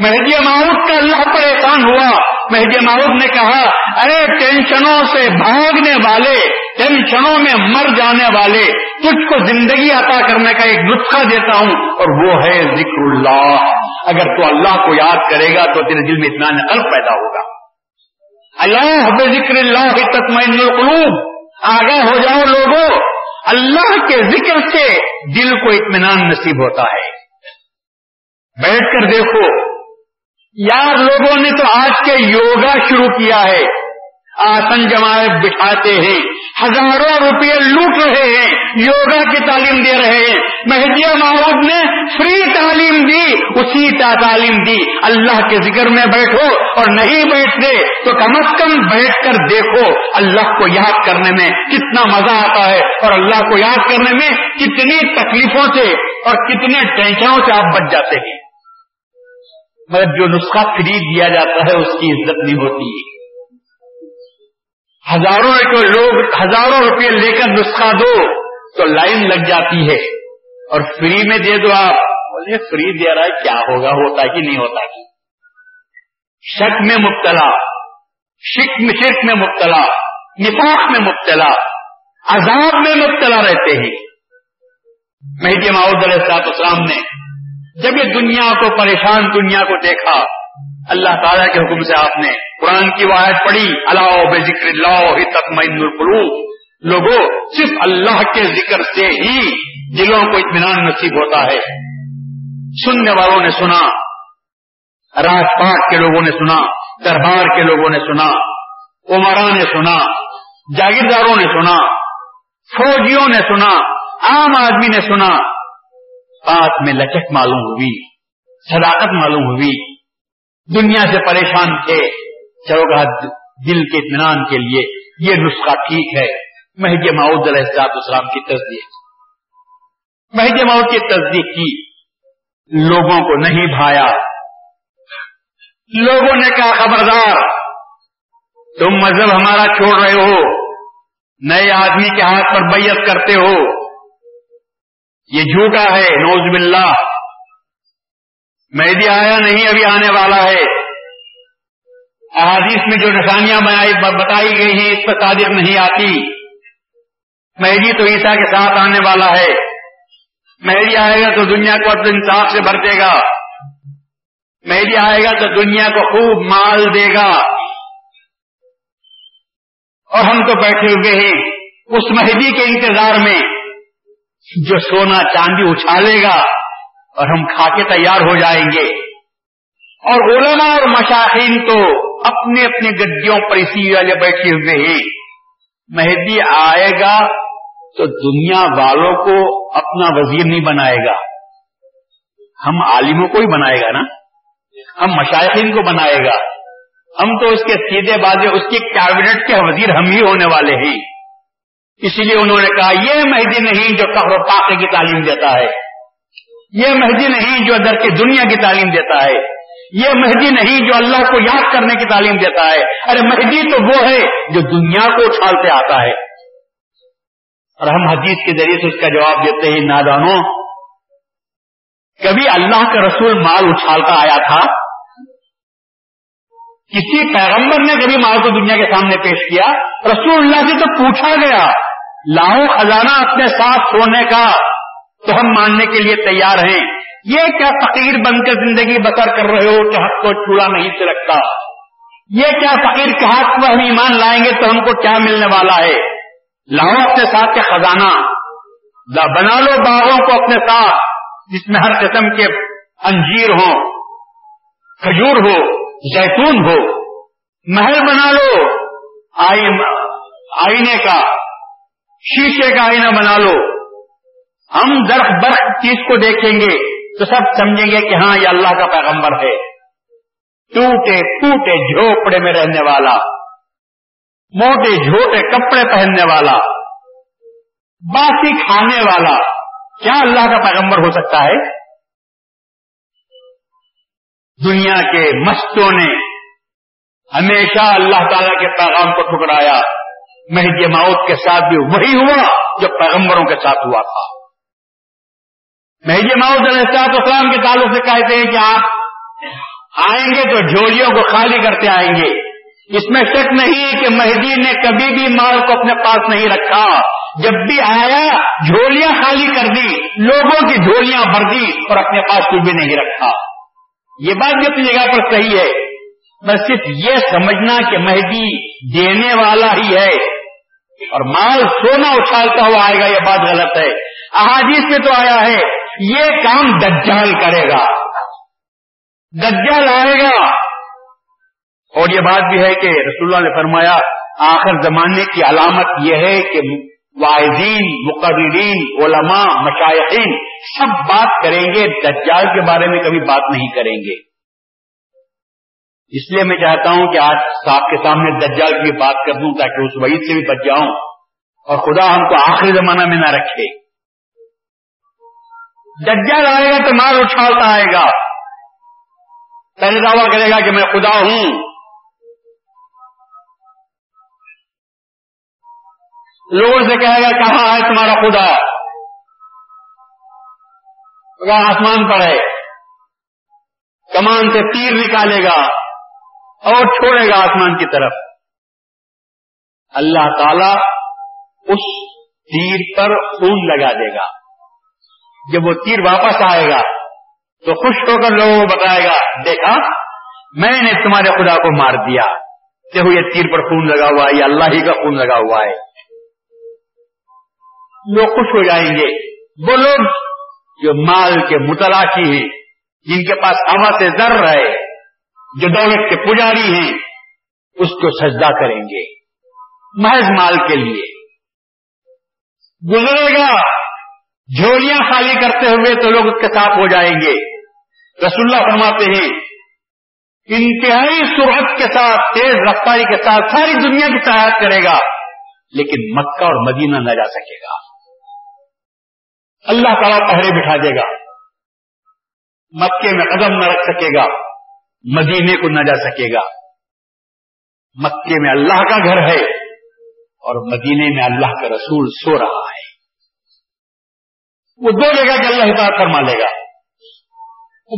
مہدی معروف کا اللہ پریشان ہوا۔ مہدی معروف نے کہا، ارے ٹینشنوں سے بھاگنے والے ٹینشنوں میں مر جانے والے تجھ کو زندگی عطا کرنے کا ایک نسخہ دیتا ہوں، اور وہ ہے ذکر اللہ۔ اگر تو اللہ کو یاد کرے گا تو تیرے دل میں اتنا نقل پیدا ہوگا۔ اللہ ذکر اللہ تطمئن القلوب۔ آگاہ ہو جاؤ لوگوں۔ اللہ کے ذکر سے دل کو اطمینان نصیب ہوتا ہے۔ بیٹھ کر دیکھو۔ یار، لوگوں نے تو آج کے یوگا شروع کیا ہے۔ آسن جماعت بٹھاتے ہیں۔ ہزاروں روپئے لوٹ رہے ہیں، یوگا کی تعلیم دے رہے ہیں۔ مہدیہ محمود نے فری تعلیم دی، اسی تعلیم دی۔ اللہ کے ذکر میں بیٹھو اور نہیں بیٹھتے تو کم از کم بیٹھ کر دیکھو اللہ کو یاد کرنے میں کتنا مزہ آتا ہے اور اللہ کو یاد کرنے میں کتنی تکلیفوں سے اور کتنے ٹینشنوں سے آپ بچ جاتے ہیں۔ مگر جو نسخہ خرید دیا جاتا ہے، اس کی عزت نہیں ہوتی۔ ہزاروں لوگ ہزاروں روپے لے کر نسخہ دو تو لائن لگ جاتی ہے اور فری میں دے دو آپ۔ بولے، فری دے رہا ہے، کیا ہوگا؟ ہوتا کہ نہیں ہوتا کہ شک میں مبتلا، شک میں شرک میں مبتلا، نفاق میں مبتلا، عذاب میں مبتلا رہتے ہیں۔ مہدی ماؤد علیہ اسلام نے جب یہ دنیا کو پریشان دنیا کو دیکھا، اللہ تعالیٰ کے حکم سے آپ نے قرآن کی واحد پڑھی اللہ بے ذکر اللہ تطمئن القلوب۔ لوگوں صرف اللہ کے ذکر سے ہی دلوں کو اطمینان نصیب ہوتا ہے۔ سننے والوں نے سنا راج پاٹ کے لوگوں نے سنا، دربار کے لوگوں نے سنا عمرا نے سنا، جاگیرداروں نے سنا، فوجیوں نے سنا، عام آدمی نے سنا۔ بات میں لچک معلوم ہوئی، صداقت معلوم ہوئی۔ دنیا سے پریشان تھے۔ چلو دل کے اطمینان کے لیے، یہ نسخہ ٹھیک ہے۔ مہدی ماؤد علیہ السلاط اسلام کی تصدیق۔ مہدی ماؤد کی تصدیق کی۔ لوگوں کو نہیں بھایا۔ لوگوں نے کہا، خبردار، تم مذہب ہمارا چھوڑ رہے ہو۔ نئے آدمی کے ہاتھ پر بیعت کرتے ہو۔ یہ جھوٹا ہے نوز باللہ۔ مہدی آیا نہیں، ابھی آنے والا ہے۔ احادیث میں جو نشانیاں بتائی گئی ہیں، اس پر صادق نہیں آتی۔ مہدی تو عیسیٰ کے ساتھ آنے والا ہے۔ مہدی آئے گا تو دنیا کو اپنے انصاف سے بھر دے گا۔ مہدی آئے گا تو دنیا کو خوب مال دے گا۔ اور ہم تو بیٹھے ہوئے ہیں اس مہدی کے انتظار میں جو سونا چاندی اچھالے گا اور ہم کھا کے تیار ہو جائیں گے۔ اور علماء اور مشاہین تو اپنے اپنے گدیوں پر اسی والے بیٹھے ہوئے ہیں۔ مہدی آئے گا تو دنیا والوں کو اپنا وزیر نہیں بنائے گا۔ ہم عالموں کو ہی بنائے گا نا۔ ہم مشاہین کو بنائے گا۔ ہم تو اس کے سیدھے بازے، اس کی کیبنٹ کے وزیر ہم ہی ہونے والے ہیں۔ اسی لیے انہوں نے کہا، یہ مہدی نہیں جو قبر و پاک کی تعلیم دیتا ہے۔ یہ مہدی نہیں جو ادھر کی دنیا کی تعلیم دیتا ہے۔ یہ مہدی نہیں جو اللہ کو یاد کرنے کی تعلیم دیتا ہے۔ ارے مہدی تو وہ ہے جو دنیا کو اچھالتے آتا ہے۔ اور ہم حدیث کے ذریعے سے اس کا جواب دیتے ہیں، نادانوں، کبھی اللہ کا رسول مال اچھالتا آیا تھا؟ کسی پیغمبر نے کبھی مال کو دنیا کے سامنے پیش کیا؟ رسول اللہ سے تو پوچھا گیا لاہو خزانہ اپنے ساتھ چھوڑنے کا تو ہم ماننے کے لیے تیار ہیں۔ یہ کیا فقیر بن کر زندگی بسر کر رہے ہو کہ حق کو چوڑا نہیں سے رکھتا یہ کیا فقیر کے ہاتھ کو ہم ایمان لائیں گے تو ہم کو کیا ملنے والا ہے؟ لاہو اپنے ساتھ کے خزانہ۔ بنا لو باغوں کو اپنے ساتھ، جس میں ہر قسم کے انجیر ہوں، کھجور ہو، زیتون ہو۔ محل بنا لو آئینے کا، شیشے کا آئینہ بنا لو۔ ہم درخت برخ چیز کو دیکھیں گے۔ تو سب سمجھیں گے کہ ہاں یہ اللہ کا پیغمبر ہے۔ ٹوٹے ٹوٹے جھوپڑے میں رہنے والا، موٹے جھوٹے کپڑے پہننے والا، باسی کھانے والا، کیا اللہ کا پیغمبر ہو سکتا ہے؟ دنیا کے مستوں نے ہمیشہ اللہ تعالی کے پیغام کو ٹکرایا مہدی موت کے ساتھ بھی وہی ہوا جو پیغمبروں کے ساتھ ہوا تھا۔ مہدی ماؤد علیہ اسلام کے تعلق سے کہتے ہیں کہ آپ آئیں گے تو جھولیوں کو خالی کرتے آئیں گے۔ اس میں شک نہیں کہ مہدی نے کبھی بھی مال کو اپنے پاس نہیں رکھا۔ جب بھی آیا، جھولیاں خالی کر دی، لوگوں کی جھولیاں بھر دی اور اپنے پاس کچھ بھی نہیں رکھا۔ یہ بات بھی اپنی جگہ پر صحیح ہے۔ بس صرف یہ سمجھنا کہ مہدی دینے والا ہی ہے۔ اور مال سونا اچھالتا ہوا آئے گا، یہ بات غلط ہے۔ احادیث میں تو آیا ہے یہ کام دجال کرے گا۔ دجال آئے گا۔ اور یہ بات بھی ہے کہ رسول اللہ نے فرمایا، آخر زمانے کی علامت یہ ہے کہ واحدین مقررین، علماء مشائقین سب بات کریں گے، دجال کے بارے میں کبھی بات نہیں کریں گے۔ اس لیے میں چاہتا ہوں کہ آج صاحب کے سامنے دجال کی بات کر دوں تاکہ اس وعید سے بھی بچ جاؤں اور خدا ہم کو آخری زمانہ میں نہ رکھے۔ دجال آئے گا تو مال اچھالتا آئے گا۔ پہلے دعویٰ کرے گا کہ میں خدا ہوں۔ لوگوں سے کہے گا کہاں ہے تمہارا خدا آسمان پر ہے۔ کمان سے تیر نکالے گا اور چھوڑے گا آسمان کی طرف۔ اللہ تعالی اس تیر پر خون لگا دے گا۔ جب وہ تیر واپس آئے گا تو خوش ہو کر لوگوں کو بتائے گا، دیکھا، میں نے تمہارے خدا کو مار دیا۔ دیکھو، یہ تیر پر خون لگا ہوا ہے، یہ اللہ ہی کا خون لگا ہوا ہے۔ لوگ خوش ہو جائیں گے۔ وہ لوگ جو مال کے متلاشی ہیں، جن کے پاس ہوا سے در رہے جو دولت کے پجاری ہیں، اس کو سجدہ کریں گے۔ محض مال کے لیے۔ گزرے گا۔ جھولیاں خالی کرتے ہوئے تو لوگ اس کے ساتھ ہو جائیں گے۔ رسول اللہ فرماتے ہیں، انتہائی سرحد کے ساتھ، تیز رفتاری کے ساتھ ساری دنیا کی سہایت کرے گا، لیکن مکہ اور مدینہ نہ جا سکے گا۔ اللہ تعالیٰ پہرے بٹھا دے گا۔ مکے میں قدم نہ رکھ سکے گا، مدینے کو نہ جا سکے گا۔ مکے میں اللہ کا گھر ہے اور مدینے میں اللہ کا رسول سو رہا ہے۔ وہ دو جگہ کے اللہ تعالیٰ فرما لے گا۔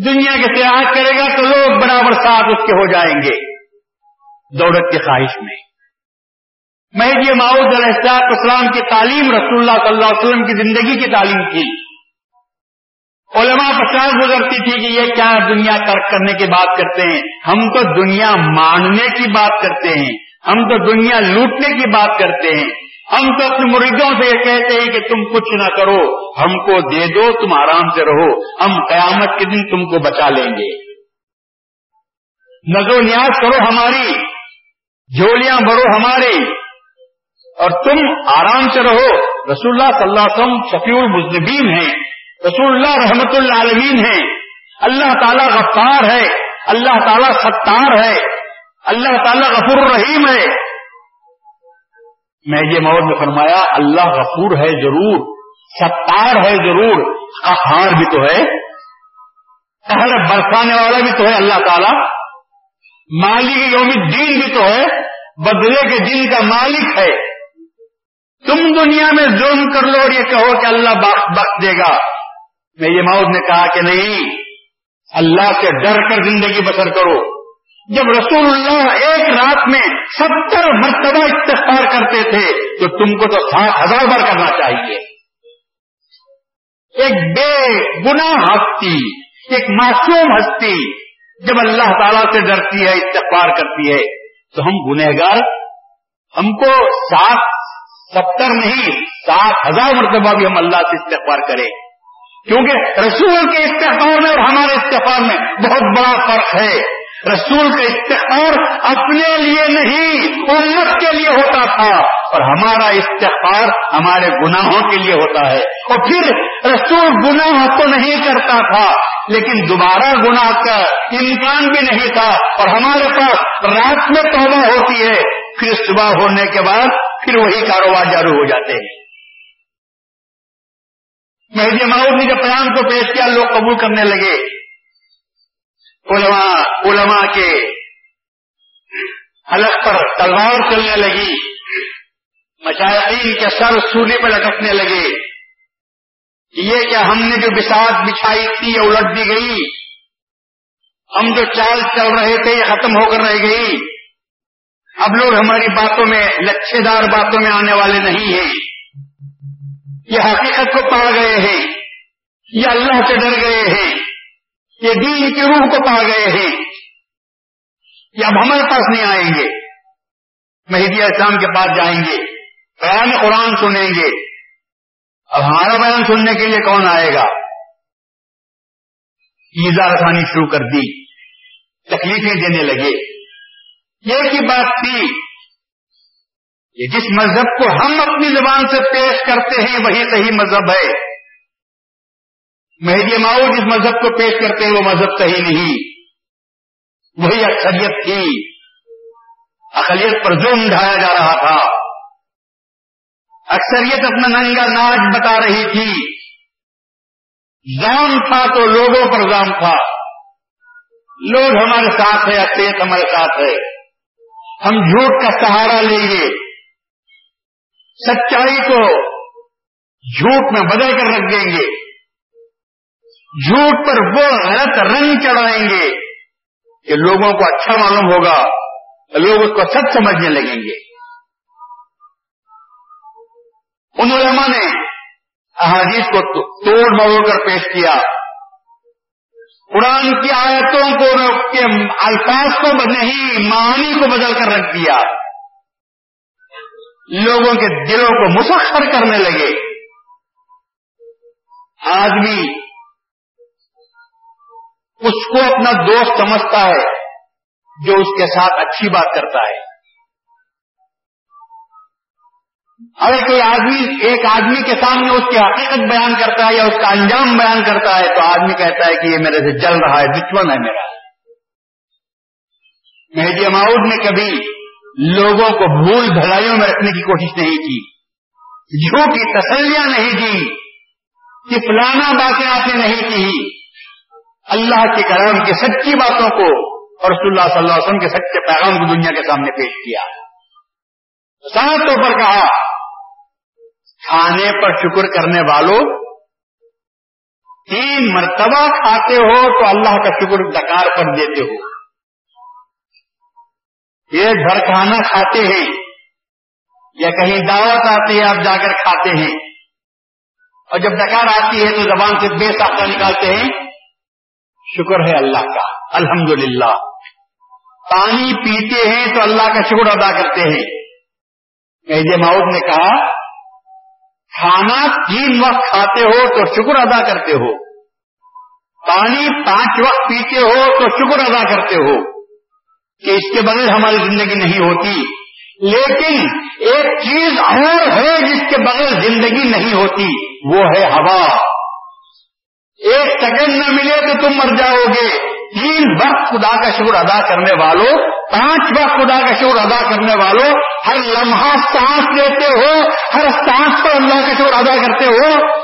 دنیا کے سیاحت کرے گا تو لوگ برابر ساتھ اس کے ہو جائیں گے۔ دولت کی خواہش میں۔ میں یہ ماؤد علیہ اسلام کی تعلیم رسول اللہ صلی اللہ علیہ وسلم کی زندگی کی تعلیم تھی علماء پچاس گزرتی تھی کہ یہ کیا دنیا ترک کرنے کی بات کرتے ہیں۔ ہم تو دنیا ماننے کی بات کرتے ہیں۔ ہم تو دنیا لوٹنے کی بات کرتے ہیں۔ ہم تو اپنے مریدوں سے یہ کہتے ہیں کہ تم کچھ نہ کرو، ہم کو دے دو، تم آرام سے رہو، ہم قیامت کے دن تم کو بچا لیں گے۔ نظر و نیاز کرو ہماری، جھولیاں بڑھو ہماری اور تم آرام سے رہو۔ رسول اللہ صلی اللہ علیہ وسلم شفیع المزنبین ہیں، رسول اللہ رحمت اللہ ہیں۔ اللہ تعالیٰ غفار ہے، اللہ تعالیٰ ستار ہے، اللہ تعالیٰ غفور الرحیم ہے۔ میں یہ موت میں فرمایا، اللہ غفور ہے ضرور، ستار ہے ضرور، قہار بھی تو ہے پہلے برسانے والا بھی تو ہے اللہ تعالی، مالک یوم دین بھی تو ہے، بدلے کے دن کا مالک ہے۔ تم دنیا میں ظلم کر لو اور یہ کہو کہ اللہ بخش دے گا۔ میں یہ موت نے کہا کہ نہیں، اللہ سے ڈر کر زندگی بسر کرو۔ جب رسول اللہ ایک رات میں ستر مرتبہ استفار کرتے تھے تو تم کو تو سات ہزار بار کرنا چاہیے۔ ایک بے گنا ہستی، ایک معصوم ہستی، جب اللہ تعالیٰ سے ڈرتی ہے استفار کرتی ہے، تو ہم گنہگار، ہم کو سات ستر نہیں، سات ہزار مرتبہ بھی ہم اللہ سے استفار کریں۔ کیونکہ رسول کے استفار میں اور ہمارے استفار میں بہت بڑا فرق ہے۔ رسول کا استغفار اپنے لیے نہیں، امت کے لیے ہوتا تھا۔ اور ہمارا استغفار ہمارے گناہوں کے لیے ہوتا ہے۔ اور پھر رسول گناہ تو نہیں کرتا تھا، لیکن دوبارہ گناہ کا امکان بھی نہیں تھا۔ اور ہمارے پاس رات میں توبہ ہوتی ہے، پھر صبح ہونے کے بعد پھر وہی کاروبار جارو ہو جاتے ہیں۔ مہدی ماؤد نے جب پیام کو پیش کیا، لوگ قبول کرنے لگے۔ علماء علماء کے حلق پر تلوار چلنے لگی مشاہدین کے سر سولی پر لٹکنے لگے۔ یہ کیا ہم نے جو بساط بچھائی تھی یہ الٹ دی گئی، ہم جو چال چل رہے تھے یہ ختم ہو کر رہ گئی۔ اب لوگ ہماری باتوں میں لچھے دار باتوں میں آنے والے نہیں ہیں۔ یہ حقیقت کو پا گئے ہیں۔ یہ اللہ سے ڈر گئے ہیں۔ یہ دین کی روح کو پا گئے ہیں یہ اب ہمارے پاس نہیں آئیں گے۔ مہدی اسلام کے پاس جائیں گے۔ بیان قرآن سنیں گے۔ اب ہمارا بیان سننے کے لیے کون آئے گا؟ ایزا رسانی شروع کر دی۔ تکلیفیں دینے لگے۔ یہ کی بات تھی یہ جس مذہب کو ہم اپنی زبان سے پیش کرتے ہیں، وہی صحیح مذہب ہے۔ مہدی ماؤ جس مذہب کو پیش کرتے ہیں، وہ مذہب صحیح نہیں۔ وہی اکثریت تھی اقلیت پر ظلم ڈھایا جا رہا تھا۔ اکثریت اپنا ننگا ناچ بتا رہی تھی۔ زام تھا تو لوگوں پر زام تھا۔ لوگ ہمارے ساتھ ہے اکثریت ہمارے ساتھ ہے ہم جھوٹ کا سہارا لیں گے۔ سچائی کو جھوٹ میں بدل کر رکھ دیں گے۔ جھوٹ پر وہ غلط رنگ چڑھائیں گے کہ لوگوں کو اچھا معلوم ہوگا لوگ اس کو سچ سمجھنے لگیں گے۔ ان علماء نے احادیث کو توڑ موڑ کر پیش کیا۔ قرآن کی آیتوں کو کے الفاظ کو نہیں معنی کو بدل کر رکھ دیا۔ لوگوں کے دلوں کو مسخر کرنے لگے۔ آدمی اس کو اپنا دوست سمجھتا ہے جو اس کے ساتھ اچھی بات کرتا ہے۔ اگر کوئی آدمی، ایک آدمی کے سامنے اس کی حقیقت بیان کرتا ہے یا اس کا انجام بیان کرتا ہے تو آدمی کہتا ہے کہ یہ میرے سے جل رہا ہے، دشمن ہے میرا۔ مہدی ماؤد نے کبھی لوگوں کو بھول بھلائیوں میں رکھنے کی کوشش نہیں کی۔ جھوٹی تسلیاں نہیں دی کہ فلانا باتیں آپ نے نہیں کی۔ اللہ کے کرام کی سچی باتوں کو اور رسول اللہ صلی اللہ علیہ وسلم کے سچے پیغام کو دنیا کے سامنے پیش کیا۔ صاف طور پر کہا کھانے پر شکر کرنے والوں تین مرتبہ کھاتے ہو تو اللہ کا شکر دکار پر دیتے ہو۔ یہ گھر کھانا کھاتے ہیں، یا کہیں دعوت آتی ہے، آپ جا کر کھاتے ہیں۔ اور جب ڈکار آتی ہے تو زبان سے بے ساختہ نکالتے ہیں۔ شکر ہے اللہ کا، الحمدللہ۔ پانی پیتے ہیں تو اللہ کا شکر ادا کرتے ہیں۔ کہ ماؤد نے کہا، کھانا تین وقت کھاتے ہو تو شکر ادا کرتے ہو۔ پانی پانچ وقت پیتے ہو تو شکر ادا کرتے ہو۔ کہ اس کے بغیر ہماری زندگی نہیں ہوتی۔ لیکن ایک چیز اور ہے جس کے بغیر زندگی نہیں ہوتی، وہ ہے ہوا۔ ایک سیکنڈ نہ ملے تو تم مر جاؤ گے۔ تین وقت خدا کا شکر ادا کرنے والوں پانچ وقت خدا کا شکر ادا کرنے والوں ہر لمحہ سانس لیتے ہو، ہر سانس پر اللہ کا شکر ادا کرتے ہو۔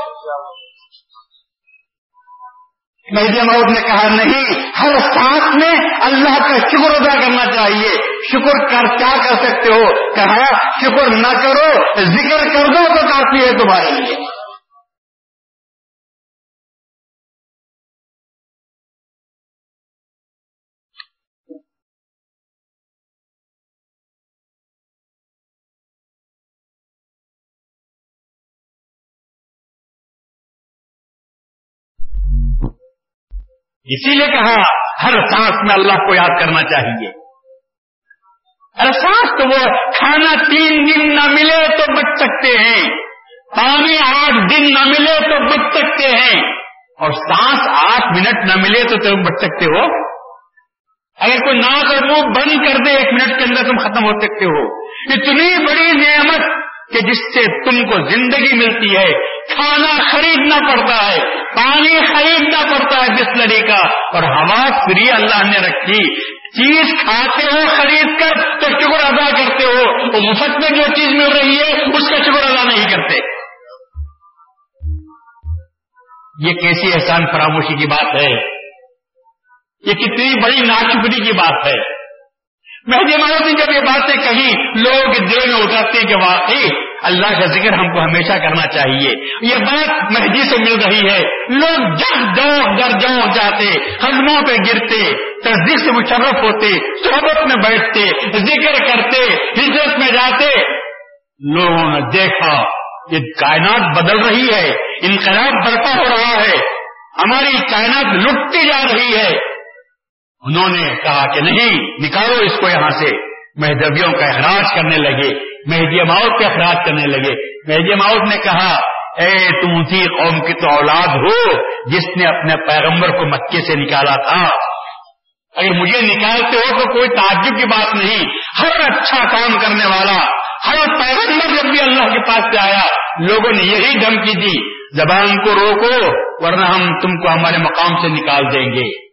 مہدی مود نے کہا نہیں، ہر سانس میں اللہ کا شکر ادا کرنا چاہیے۔ شکر کر کیا کر سکتے ہو؟ کہا، شکر نہ کرو، ذکر کر دو تو کافی ہے تمہارے لیے۔ اسی لیے کہا، ہر سانس میں اللہ کو یاد کرنا چاہیے۔ ہر سانس تو وہ کھانا تین دن نہ ملے تو بچ سکتے ہیں۔ پانی آٹھ دن نہ ملے تو بچ سکتے ہیں۔ اور سانس آٹھ منٹ نہ ملے تو تم بچ سکتے ہو۔ اگر کوئی ناک اور منہ بند کر دے ایک منٹ کے اندر تم ختم ہو سکتے ہو۔ اتنی بڑی نعمت کہ جس سے تم کو زندگی ملتی ہے، کھانا خریدنا پڑتا ہے، پانی خریدنا پڑتا ہے بسلری کا۔ اور ہوا فری اللہ نے رکھی۔ چیز کھاتے ہو، خرید کر تو شکر ادا کرتے ہو۔ وہ مفت میں جو چیز مل رہی ہے، اس کا شکر ادا نہیں کرتے۔ یہ کیسی احسان فراموشی کی بات ہے؟ یہ کتنی بڑی ناشکری کی بات ہے۔ مہدی مہاراج نے جب یہ باتیں کہی لوگ دل میں اترتے کہ واقعی اللہ کا ذکر ہم کو ہمیشہ کرنا چاہیے۔ یہ بات مہدی سے مل رہی ہے۔ لوگ جب جاؤ در جاؤ جاتے قدموں پہ گرتے، تصدیق سے مشرف ہوتے، صحبت میں بیٹھتے، ذکر کرتے، ہجرت میں جاتے۔ لوگوں نے دیکھا، یہ کائنات بدل رہی ہے، انقلاب برپا ہو رہا ہے۔ ہماری کائنات لٹتی جا رہی ہے۔ انہوں نے کہا کہ نہیں، نکالو اس کو یہاں سے۔ مہدویوں کا احراج کرنے لگے، مہدی ماؤت کے اخراج کرنے لگے۔ مہدی ماؤت نے کہا، اے تم اسی قوم کی تو اولاد ہو، جس نے اپنے پیغمبر کو مکے سے نکالا تھا۔ اگر مجھے نکالتے ہو تو کوئی تعجب کی بات نہیں۔ ہر اچھا کام کرنے والا، ہر پیغمبر جب بھی اللہ کے پاس سے آیا، لوگوں نے یہی دھمکی دی، زبان کو روکو، ورنہ ہم تم کو ہمارے مقام سے نکال دیں گے۔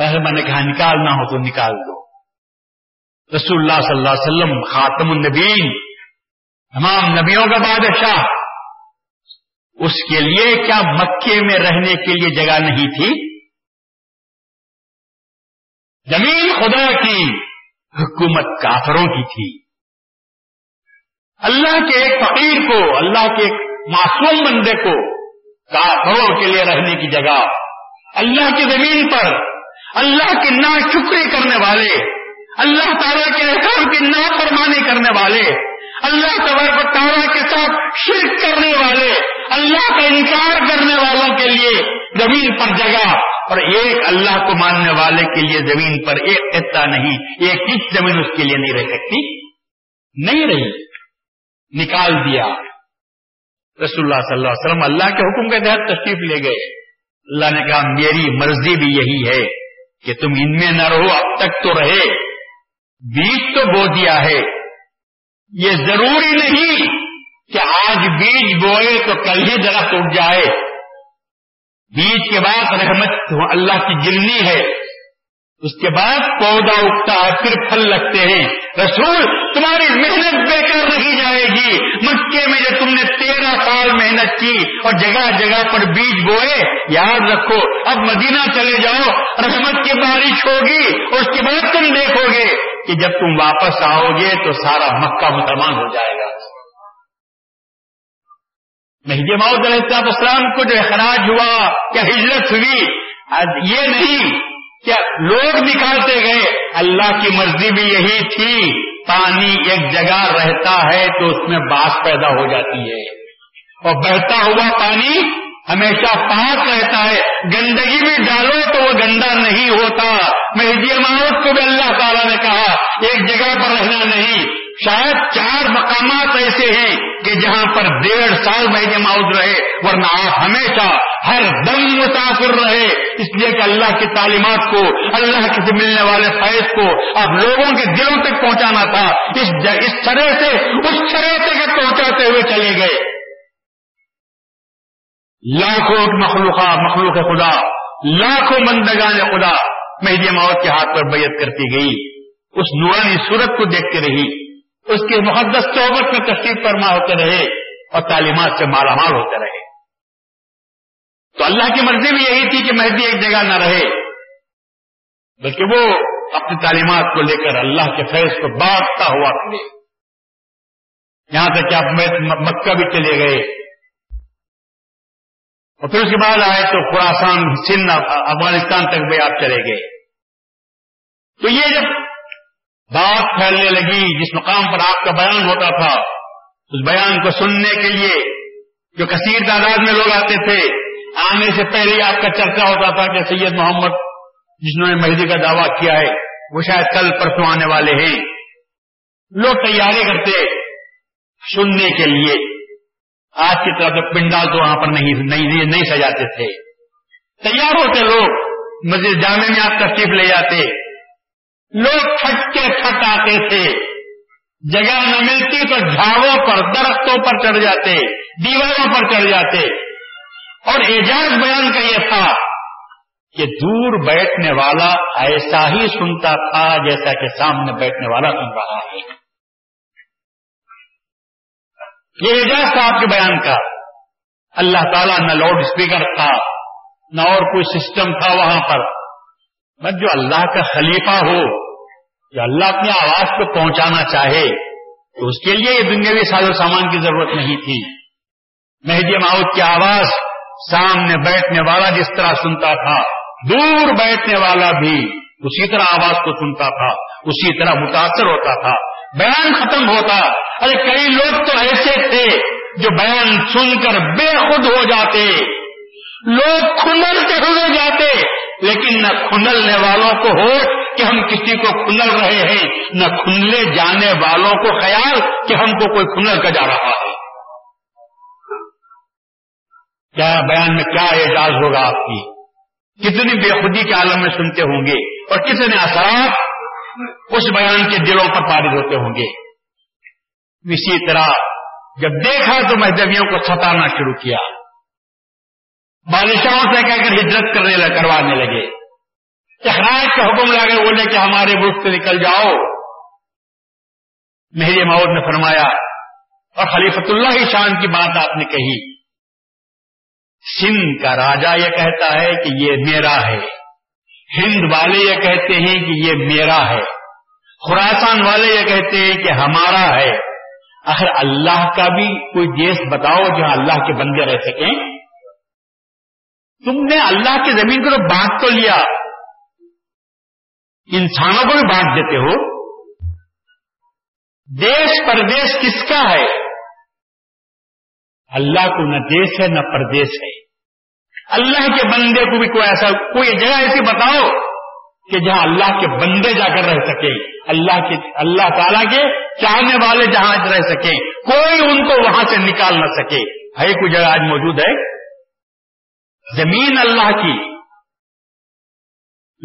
میں نے کہا نکالنا ہو تو نکال دو۔ رسول اللہ صلی اللہ علیہ وسلم، خاتم النبین تمام نبیوں کا بادشاہ۔ اس کے لیے کیا مکے میں رہنے کے لیے جگہ نہیں تھی؟ زمین خدا کی، حکومت کافروں کی تھی۔ اللہ کے ایک فقیر کو، اللہ کے ایک معصوم بندے کو کافروں کے لیے رہنے کی جگہ۔ اللہ کی زمین پر اللہ کی نا شکری کرنے والے، اللہ تعالیٰ کے احکام کی نا فرمانی کرنے والے، اللہ تبارک تعالیٰ کے ساتھ شرک کرنے والے، اللہ کا انکار کرنے والوں کے لیے زمین پر جگہ۔ اور ایک اللہ کو ماننے والے کے لیے زمین پر ایک خطہ نہیں، ایک کس زمین اس کے لیے نہیں رہ سکتی۔ نہیں رہی۔ نکال دیا۔ رسول اللہ صلی اللہ علیہ وسلم اللہ کے حکم کے تحت تشریف لے گئے۔ اللہ نے کہا، میری مرضی بھی یہی ہے۔ کہ تم ان میں نہ رہو، اب تک تو رہے۔ بیج تو بو دیا ہے۔ یہ ضروری نہیں کہ آج بیج بوئے تو کل ہی درخت اٹھ جائے۔ بیج کے بعد رحمت اللہ کی جلنی ہے۔ اس کے بعد پودا اگتا ہے، پھر پھل لگتے ہیں۔ رسول، تمہاری محنت بیکار نہیں جائے گی۔ مکے میں جو تم نے تیرہ سال محنت کی اور جگہ جگہ پر بیج بوئے، یاد رکھو، اب مدینہ چلے جاؤ، رحمت کی بارش ہوگی، اور اس کے بعد تم دیکھو گے کہ جب تم واپس آؤ گے تو سارا مکہ مسلمان ہو جائے گا۔ مہدی علیہ السلام کو جو اخراج ہوا، کیا ہجرت ہوئی؟ یہ نہیں۔ کیا لوگ نکالتے گئے؟ اللہ کی مرضی بھی یہی تھی، پانی ایک جگہ رہتا ہے تو اس میں باس پیدا ہو جاتی ہے۔ اور بہتا ہوا پانی ہمیشہ پاک رہتا ہے۔ گندگی بھی ڈالو تو وہ گندا نہیں ہوتا۔ مہدی ماؤت کو بھی اللہ تعالیٰ نے کہا، ایک جگہ پر رہنا نہیں۔ شاید چار مقامات ایسے ہیں کہ جہاں پر ڈیڑھ سال مہدی ماؤد رہے، ورنہ آپ ہمیشہ ہر دم متاثر رہے۔ اس لیے کہ اللہ کی تعلیمات کو، اللہ کے ملنے والے فیض کو اب لوگوں کے دلوں تک پہنچانا تھا۔ اس اس طرح سے، اس طرح تک پہنچاتے ہوئے چلے گئے۔ لاکھوں مخلوق مخلوق خدا، لاکھوں مندگان خدا مہدی موت کے ہاتھ پر بیعت کرتی گئی۔ اس نورانی صورت کو دیکھتے رہی۔ اس کے مقدس صحبت میں تشریف فرما ہوتے رہے اور تعلیمات سے مالا مال ہوتے رہے۔ تو اللہ کی مرضی بھی یہی تھی کہ مہدی ایک جگہ نہ رہے، بلکہ وہ اپنی تعلیمات کو لے کر اللہ کے فیض کو بانٹتا ہوا کرے یہاں تک کہ آپ مکہ بھی چلے گئے۔ اور پھر اس کے بعد آئے تو خوراسان سندھ، افغانستان تک بھی آپ چلے گئے۔ تو یہ جب بات پھیلنے لگی جس مقام پر آپ کا بیان ہوتا تھا اس بیان کو سننے کے لیے جو کثیر تعداد میں لوگ آتے تھے آنے سے پہلے آپ کا چرچا ہوتا تھا کہ سید محمد جنہوں نے مہدی کا دعویٰ کیا ہے وہ شاید کل پرسوں آنے والے ہیں۔ لوگ تیاری کرتے سننے کے لیے۔ آج کی طرح پنڈال تو وہاں پر نہیں نہیں, نہیں سجاتے تھے۔ تیار ہوتے لوگ مسجد جامع میں آپ تشریف لے جاتے۔ لوگ چھٹ کے چھٹ آتے تھے۔ جگہ نہ ملتی تو جھاڑوں پر، درختوں پر چڑھ جاتے، دیواروں پر چڑھ جاتے۔ اور اعجاز بیان کا یہ تھا کہ دور بیٹھنے والا ایسا ہی سنتا تھا جیسا کہ سامنے بیٹھنے والا سن رہا ہے۔ یہ اعجاز تھا آپ کے بیان کا۔ اللہ تعالیٰ نہ لاؤڈ اسپیکر تھا، نہ اور کوئی سسٹم تھا وہاں پر۔ بس جو اللہ کا خلیفہ ہو جو اللہ اپنی آواز کو پہنچانا چاہے، تو اس کے لیے یہ دنیاوی ساز و سامان کی ضرورت نہیں تھی۔ مہدی ماؤد کی آواز سامنے بیٹھنے والا جس طرح سنتا تھا، دور بیٹھنے والا بھی اسی طرح آواز کو سنتا تھا، اسی طرح متاثر ہوتا تھا۔ بیان ختم ہوتا۔ ارے کئی لوگ تو ایسے تھے جو بیان سن کر بے خود ہو جاتے۔ لوگ کھنل ہوئے جاتے۔ لیکن نہ کھنلنے والوں کو ہو کہ ہم کسی کو کھنل رہے ہیں، نہ کھنلے جانے والوں کو خیال کہ ہم کو کوئی کھنل کا جا رہا ہے۔ کیا بیان میں کیا اعجاز ہوگا آپ کی؟ کتنی بے خودی کے عالم میں سنتے ہوں گے اور کتنے اثرات اس بیان کے دلوں پر پارد ہوتے ہوں گے۔ اسی طرح جب دیکھا تو مہدویوں کو ستانا شروع کیا۔ بادشاہوں سے کہہ کر ہجرت کرنے کروانے لگے۔ اخراج کا حکم لگے بولے کہ ہمارے ملک سے نکل جاؤ۔ مہر ماؤد نے فرمایا، اور خلیفت اللہ شان کی بات آپ نے کہی۔ سندھ کا راجا یہ کہتا ہے کہ یہ میرا ہے۔ ہند والے یہ کہتے ہیں کہ یہ میرا ہے۔ خوراسان والے یہ کہتے ہیں کہ ہمارا ہے۔ آخر اللہ کا بھی کوئی دیش بتاؤ جہاں اللہ کے بندے رہ سکیں۔ تم نے اللہ کی زمین کو تو بانٹ تو لیا۔ انسانوں کو بھی بانٹ دیتے ہو۔ دیش پردیش کس کا ہے؟ اللہ کو نہ دیش ہے، نہ پردیش ہے۔ اللہ کے بندے کو بھی کوئی ایسا، کوئی جگہ ایسی بتاؤ کہ جہاں اللہ کے بندے جا کر رہ سکے اللہ کے، اللہ تعالیٰ کے چاہنے والے جہاں رہ سکے کوئی ان کو وہاں سے نکال نہ سکے۔ ہے، کوئی جگہ آج موجود ہے؟ زمین اللہ کی۔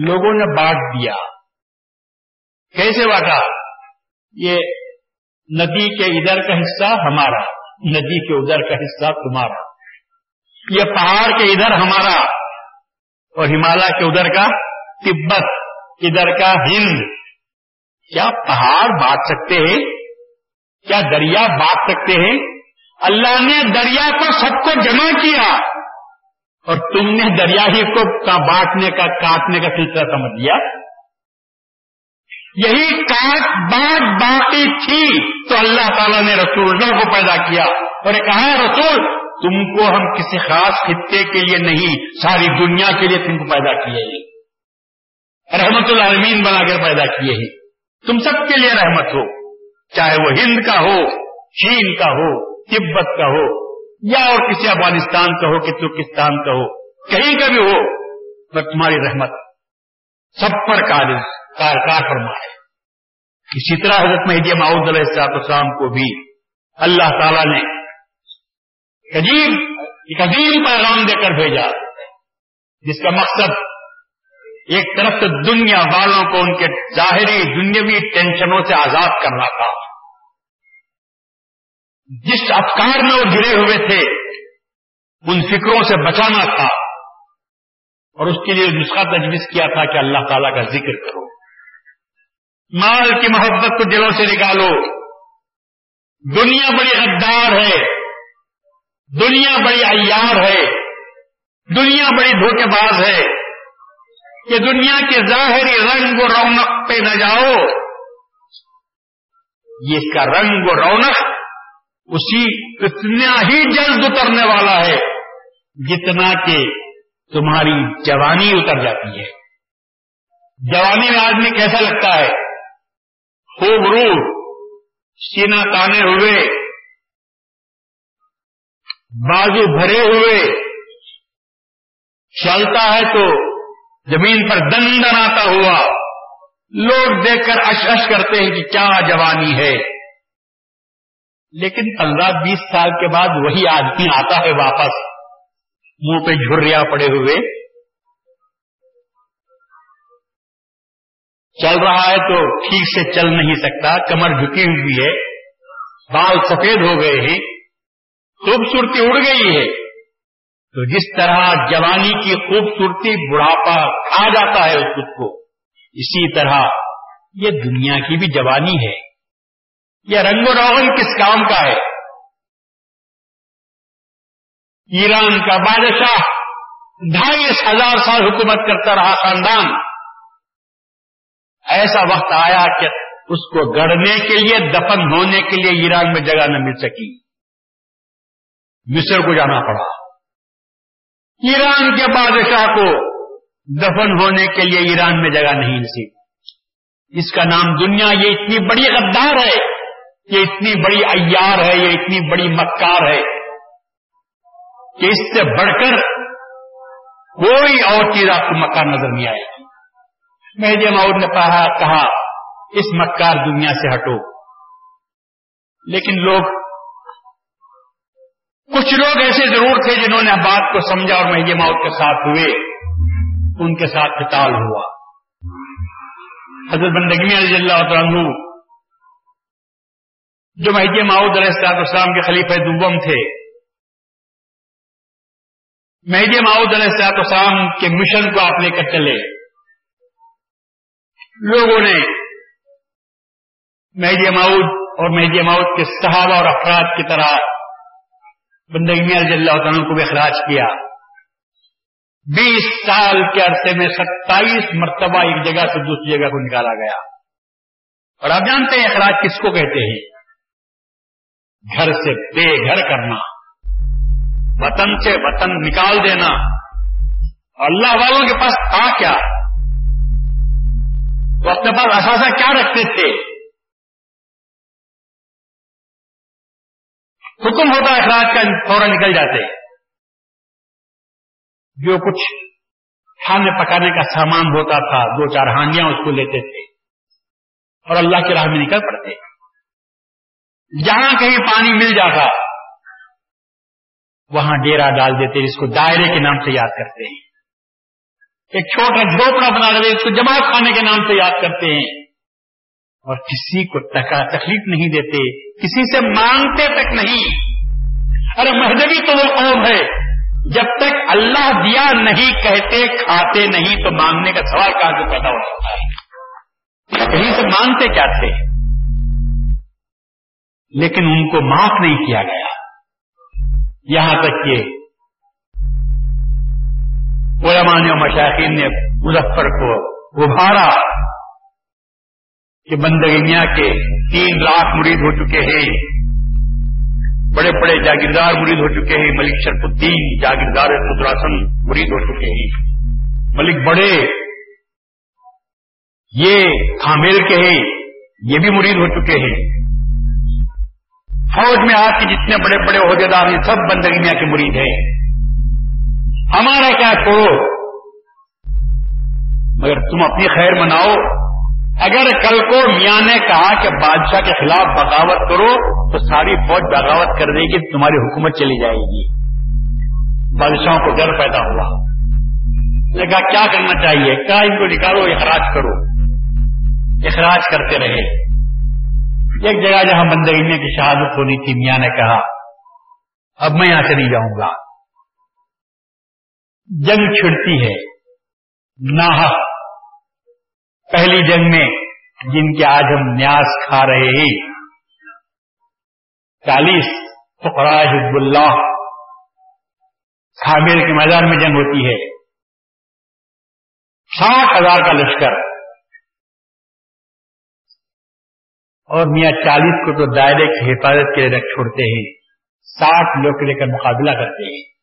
لوگوں نے بانٹ دیا۔ کیسے بانٹا؟ یہ ندی کے ادھر کا حصہ ہمارا، ندی کے ادھر کا حصہ تمہارا۔ یہ پہاڑ کے ادھر ہمارا اور ہمالیہ کے ادھر کا، تبت ادھر کا ہند۔ کیا پہاڑ بانٹ سکتے ہیں؟ کیا دریا بانٹ سکتے ہیں؟ اللہ نے دریا کو سب کو جمع کیا۔ اور تم نے دریا ہی کو بانٹنے کا، کاٹنے کا سلسلہ سمجھ لیا؟ یہی کاٹ، بانٹ باقی تھی تو اللہ تعالیٰ نے رسول کو پیدا کیا اور کہا رسول، تم کو ہم کسی خاص خطے کے لیے نہیں، ساری دنیا کے لیے تم کو پیدا کیے ہیں۔ رحمت العالمین بنا کر پیدا کیے ہیں۔ تم سب کے لیے رحمت ہو، چاہے وہ ہند کا ہو، چین کا ہو، تبت کا ہو یا اور کسی افغانستان کا ہو کہ ترکستان کا ہو، کہیں کا بھی ہو، بس تمہاری رحمت سب پر کار کار فرما ہے۔ اسی طرح حضرت مہدی معود علیہ السلاط السلام کو بھی اللہ تعالی نے عجیب، ایک عظیم پیغام دے کر بھیجا، جس کا مقصد ایک طرف سے دنیا والوں کو ان کے ظاہری دنیاوی ٹینشنوں سے آزاد کرنا تھا۔ جس افکار میں وہ گرے ہوئے تھے، ان فکروں سے بچانا تھا۔ اور اس کے لیے نسخہ تجویز کیا تھا کہ اللہ تعالیٰ کا ذکر کرو۔ مال کی محبت کو دلوں سے نکالو۔ دنیا بڑی غدار ہے۔ دنیا بڑی عیار ہے۔ دنیا بڑی دھوکے باز ہے۔ کہ دنیا کے ظاہری رنگ و رونق پہ نہ جاؤ۔ یہ اس کا رنگ و رونق اسی اتنا ہی جلد اترنے والا ہے جتنا کہ تمہاری جوانی اتر جاتی ہے۔ جوانی میں آدمی کیسا لگتا ہے؟ خوب رو سینا تانے ہوئے، بازو بھرے ہوئے۔ چلتا ہے تو زمین پر دن دن آتا ہوا۔ لوگ دیکھ کر اش اش کرتے ہیں کہ کیا جوانی ہے۔ لیکن پندرہ بیس سال کے بعد وہی آدمی آتا ہے واپس، منہ پہ جھریا پڑے ہوئے۔ چل رہا ہے تو ٹھیک سے چل نہیں سکتا، کمر جھکی ہوئی ہے، بال سفید ہو گئے ہیں، خوبصورتی اڑ گئی ہے۔ تو جس طرح جوانی کی خوبصورتی بڑھاپا کھا جاتا ہے اس خود کو، اسی طرح یہ دنیا کی بھی جوانی ہے۔ یہ رنگ و روغن کس کام کا ہے؟ ایران کا بادشاہ ڈھائی ہزار سال حکومت کرتا رہا خاندان۔ ایسا وقت آیا کہ اس کو گڑنے کے لیے، دفن ہونے کے لیے ایران میں جگہ نہ مل سکی۔ مصر کو جانا پڑا۔ ایران کے بادشاہ کو دفن ہونے کے لیے ایران میں جگہ نہیں نصیب اس کا نام دنیا، یہ اتنی بڑی غدار ہے۔ یہ اتنی بڑی ایار ہے، یہ اتنی بڑی مکار ہے کہ اس سے بڑھ کر کوئی اور چیز آپ کو مکار نظر نہیں آئے گی۔ مہدی ماؤد نے کہا اس مکار دنیا سے ہٹو۔ لیکن لوگ، کچھ لوگ ایسے ضرور تھے جنہوں نے بات کو سمجھا اور مہنگے موت کے ساتھ ہوئے۔ ان کے ساتھ قتال ہوا۔ حضرت بندگی علی اللہ عنہ جو مہدی ماؤد علیہ السلاط اسلام کے خلیفہ دوم تھے۔ مہدی ماؤد علیہ السلاط اسلام کے مشن کو آپ لے کر چلے لوگوں نے مہدی ماؤد اور مہدی ماؤد کے صحابہ اور افراد کی طرح بندگی رضی اللہ عنہ کو بھی اخراج کیا۔ بیس سال کے عرصے میں ستائیس مرتبہ ایک جگہ سے دوسری جگہ کو نکالا گیا۔ اور آپ جانتے ہیں اخراج کس کو کہتے ہیں؟ گھر سے بے گھر کرنا، وطن سے وطن نکال دینا۔ اللہ والوں کے پاس تھا کیا؟ وہ اپنے پاس اثاثہ کیا رکھتے تھے؟ حکم ہوتا اخراج کا، فوراً نکل جاتے۔ جو کچھ کھانے پکانے کا سامان ہوتا تھا، دو چار ہانڈیاں اس کو لیتے تھے اور اللہ کی راہ میں نکل پڑتے۔ جہاں کہیں پانی مل جاتا، وہاں ڈیرا ڈال دیتے جس کو دائرے کے نام سے یاد کرتے ہیں۔ ایک چھوٹا جھوپڑا بنا دیتے اس کو جماعت خانے کے نام سے یاد کرتے ہیں۔ اور کسی کو تکلیف نہیں دیتے، کسی سے مانگتے تک نہیں۔ ارے مہدوی تو وہ قوم ہے، جب تک اللہ دیا نہیں کہتے، کھاتے نہیں، تو مانگنے کا سوال کہاں سے پیدا ہو سکتا ہے؟ کہیں سے مانگتے کیا تھے؟ لیکن ان کو معاف نہیں کیا گیا۔ یہاں تک کہ علماء و مشاہین نے مظفر کو ابھارا کہ بندگینیا کے تین لاکھ مرید ہو چکے ہیں۔ بڑے بڑے جاگیردار مرید ہو چکے ہیں۔ ملک شرف الدین جاگیردار خدراسن مرید ہو چکے ہیں۔ ملک بڑے، یہ خامل کے ہیں، یہ بھی مرید ہو چکے ہیں۔ فوج میں آج کے جتنے بڑے بڑے عہدیدار ہیں، سب بندگینیا کے مرید ہیں۔ ہمارا کیا چھوڑو؟ مگر تم اپنی خیر مناؤ۔ اگر کل کو میاں نے کہا کہ بادشاہ کے خلاف بغاوت کرو، تو ساری فوج بغاوت کر دے گی، تمہاری حکومت چلی جائے گی۔ بادشاہوں کو ڈر پیدا ہوا۔ کہا، کیا کرنا چاہیے؟ کیا ان کو نکالو، اخراج کرو۔ اخراج کرتے رہے۔ ایک جگہ جہاں بندگینے کی شہادت ہونی تھی میاں نے کہا، اب میں یہاں سے نہیں جاؤں گا۔ جنگ چھڑتی ہے۔ نہ پہلی جنگ میں جن کے آج ہم نیاز کھا رہے ہیں۔ چالیس فقراء حزب اللہ۔ خامیر کے میدان میں جنگ ہوتی ہے۔ ساٹھ ہزار کا لشکر۔ اور میاں چالیس کو تو دائرے کی حفاظت کے لیے رکھ چھوڑتے ہیں، ساٹھ لوگ کے لے کر مقابلہ کرتے ہیں۔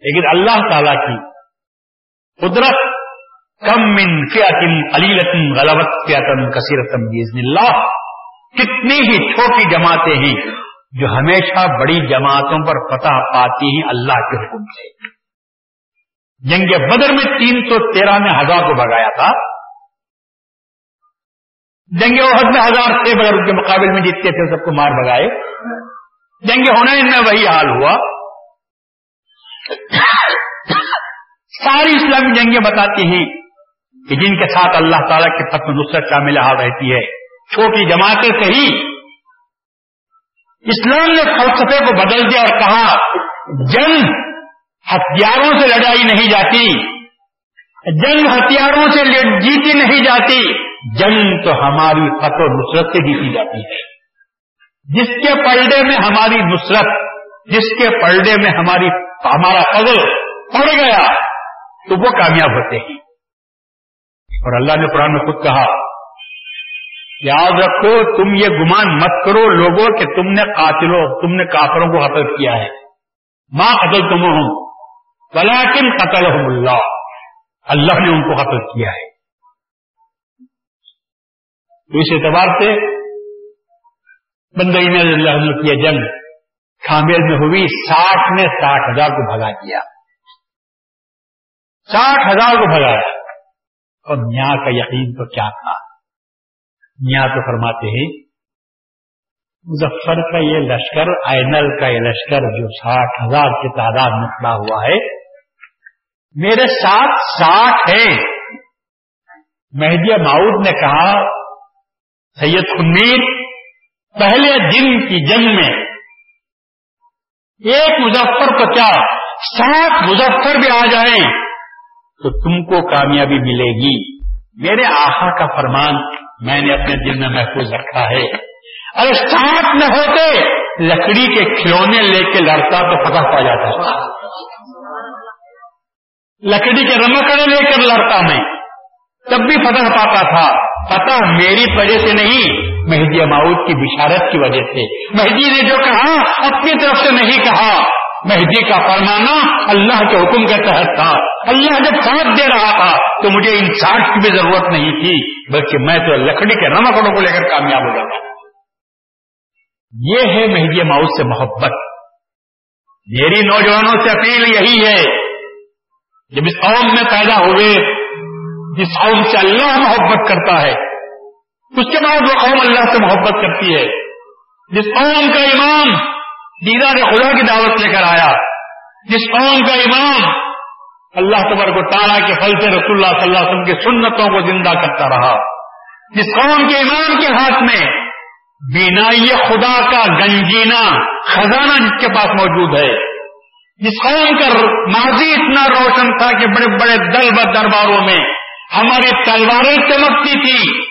لیکن اللہ تعالی کی قدرت کم من فیاتن علیلتن غلبت فیاتن کثیرتن بیزن اللہ۔ کتنی ہی چھوٹی جماعتیں ہیں جو ہمیشہ بڑی جماعتوں پر فتح پاتی ہیں، اللہ کے حکم سے۔ جنگ بدر میں تین سو تیرہ میں ہزار کو بگایا تھا۔ جنگ عہد میں ہزار تھے بغیر ان کے مقابل میں جیتتے تھے، سب کو مار بگائے جنگ ہونے میں وہی حال ہوا۔ ساری اسلامی جنگیں بتاتی ہیں کہ جن کے ساتھ اللہ تعالیٰ کی فتم نصرت کا حال رہتی ہے۔ چھوٹی جماعتیں سے ہی اسلام نے فلسفے کو بدل دیا اور کہا، جنگ ہتھیاروں سے لڑائی نہیں جاتی۔ جنگ ہتھیاروں سے جیتی نہیں جاتی۔ جنگ تو ہماری فتح نصرت سے جیتی جاتی ہے۔ جس کے پلڈے میں ہماری نصرت، جس کے پلڈے میں ہماری، ہمارا فضل پڑ گیا، تو وہ کامیاب ہوتے ہیں۔ اور اللہ نے قرآن میں خود کہا، یاد رکھو، تم یہ گمان مت کرو لوگوں کہ تم نے قاتلوں، تم نے کافروں کو قتل کیا ہے۔ ماں قتل تم ہوں بلاکن قتل اللہ۔ اللہ نے ان کو قتل کیا ہے۔ تو اس اعتبار سے بندگی نے اللہ نے کیا جنگ کامیل میں ہوئی، ساٹھ نے ساٹھ ہزار کو بھگا دیا۔ ساٹھ ہزار کو بھگایا اور میاں کا یقین تو کیا تھا؟ میاں تو فرماتے ہیں، مظفر کا یہ لشکر اینل کا یہ لشکر جو ساٹھ ہزار کی تعداد میں کھڑا ہوا ہے، میرے ساتھ ساٹھ ہے مہدیہ ماؤد نے کہا سید خمیر پہلے دن کی جنگ میں۔ ایک مظفر کو کیا؟ سات مظفر بھی آ جائیں۔ تو تم کو کامیابی ملے گی۔ میرے آخا کا فرمان میں نے اپنے دل میں محفوظ رکھا ہے۔ اگر ساتھ میں ہوتے، لکڑی کے کھلونے لے کے لڑتا تو فتح پا جاتا۔ لکڑی کے رمکڑے لے کر لڑتا میں، تب بھی فتح پاتا تھا۔ فتح میری وجہ سے نہیں، مہدی ماؤد کی بشارت کی وجہ سے۔ مہدی نے جو کہا، اپنی طرف سے نہیں کہا۔ مہدی کا فرمانا، اللہ کے حکم کے تحت تھا۔ اللہ جب ساتھ دے رہا تھا، تو مجھے ان کی بھی ضرورت نہیں تھی، بلکہ میں تو لکڑی کے نمکڑوں کو لے کر کامیاب ہو جاتا۔ یہ ہے مہدی ماؤد سے محبت۔ میری نوجوانوں سے اپیل یہی ہے، جب اس قوم میں پیدا ہوئے جس قوم سے اللہ محبت کرتا ہے، اس کے بعد وہ قوم اللہ سے محبت کرتی ہے۔ جس قوم کا امام دیدار خدا کی دعوت لے کر آیا، جس قوم کا امام اللہ تبر کو تعالیٰ کے پھل سے رسول اللہ صلی اللہ علیہ وسلم کی سنتوں کو زندہ کرتا رہا۔ جس قوم کے امام کے ہاتھ میں بینائی خدا کا گنجینا خزانہ جس کے پاس موجود ہے۔ جس قوم کا ماضی اتنا روشن تھا کہ بڑے بڑے دل ب درباروں میں ہماری تلواریں چمکتی تھی۔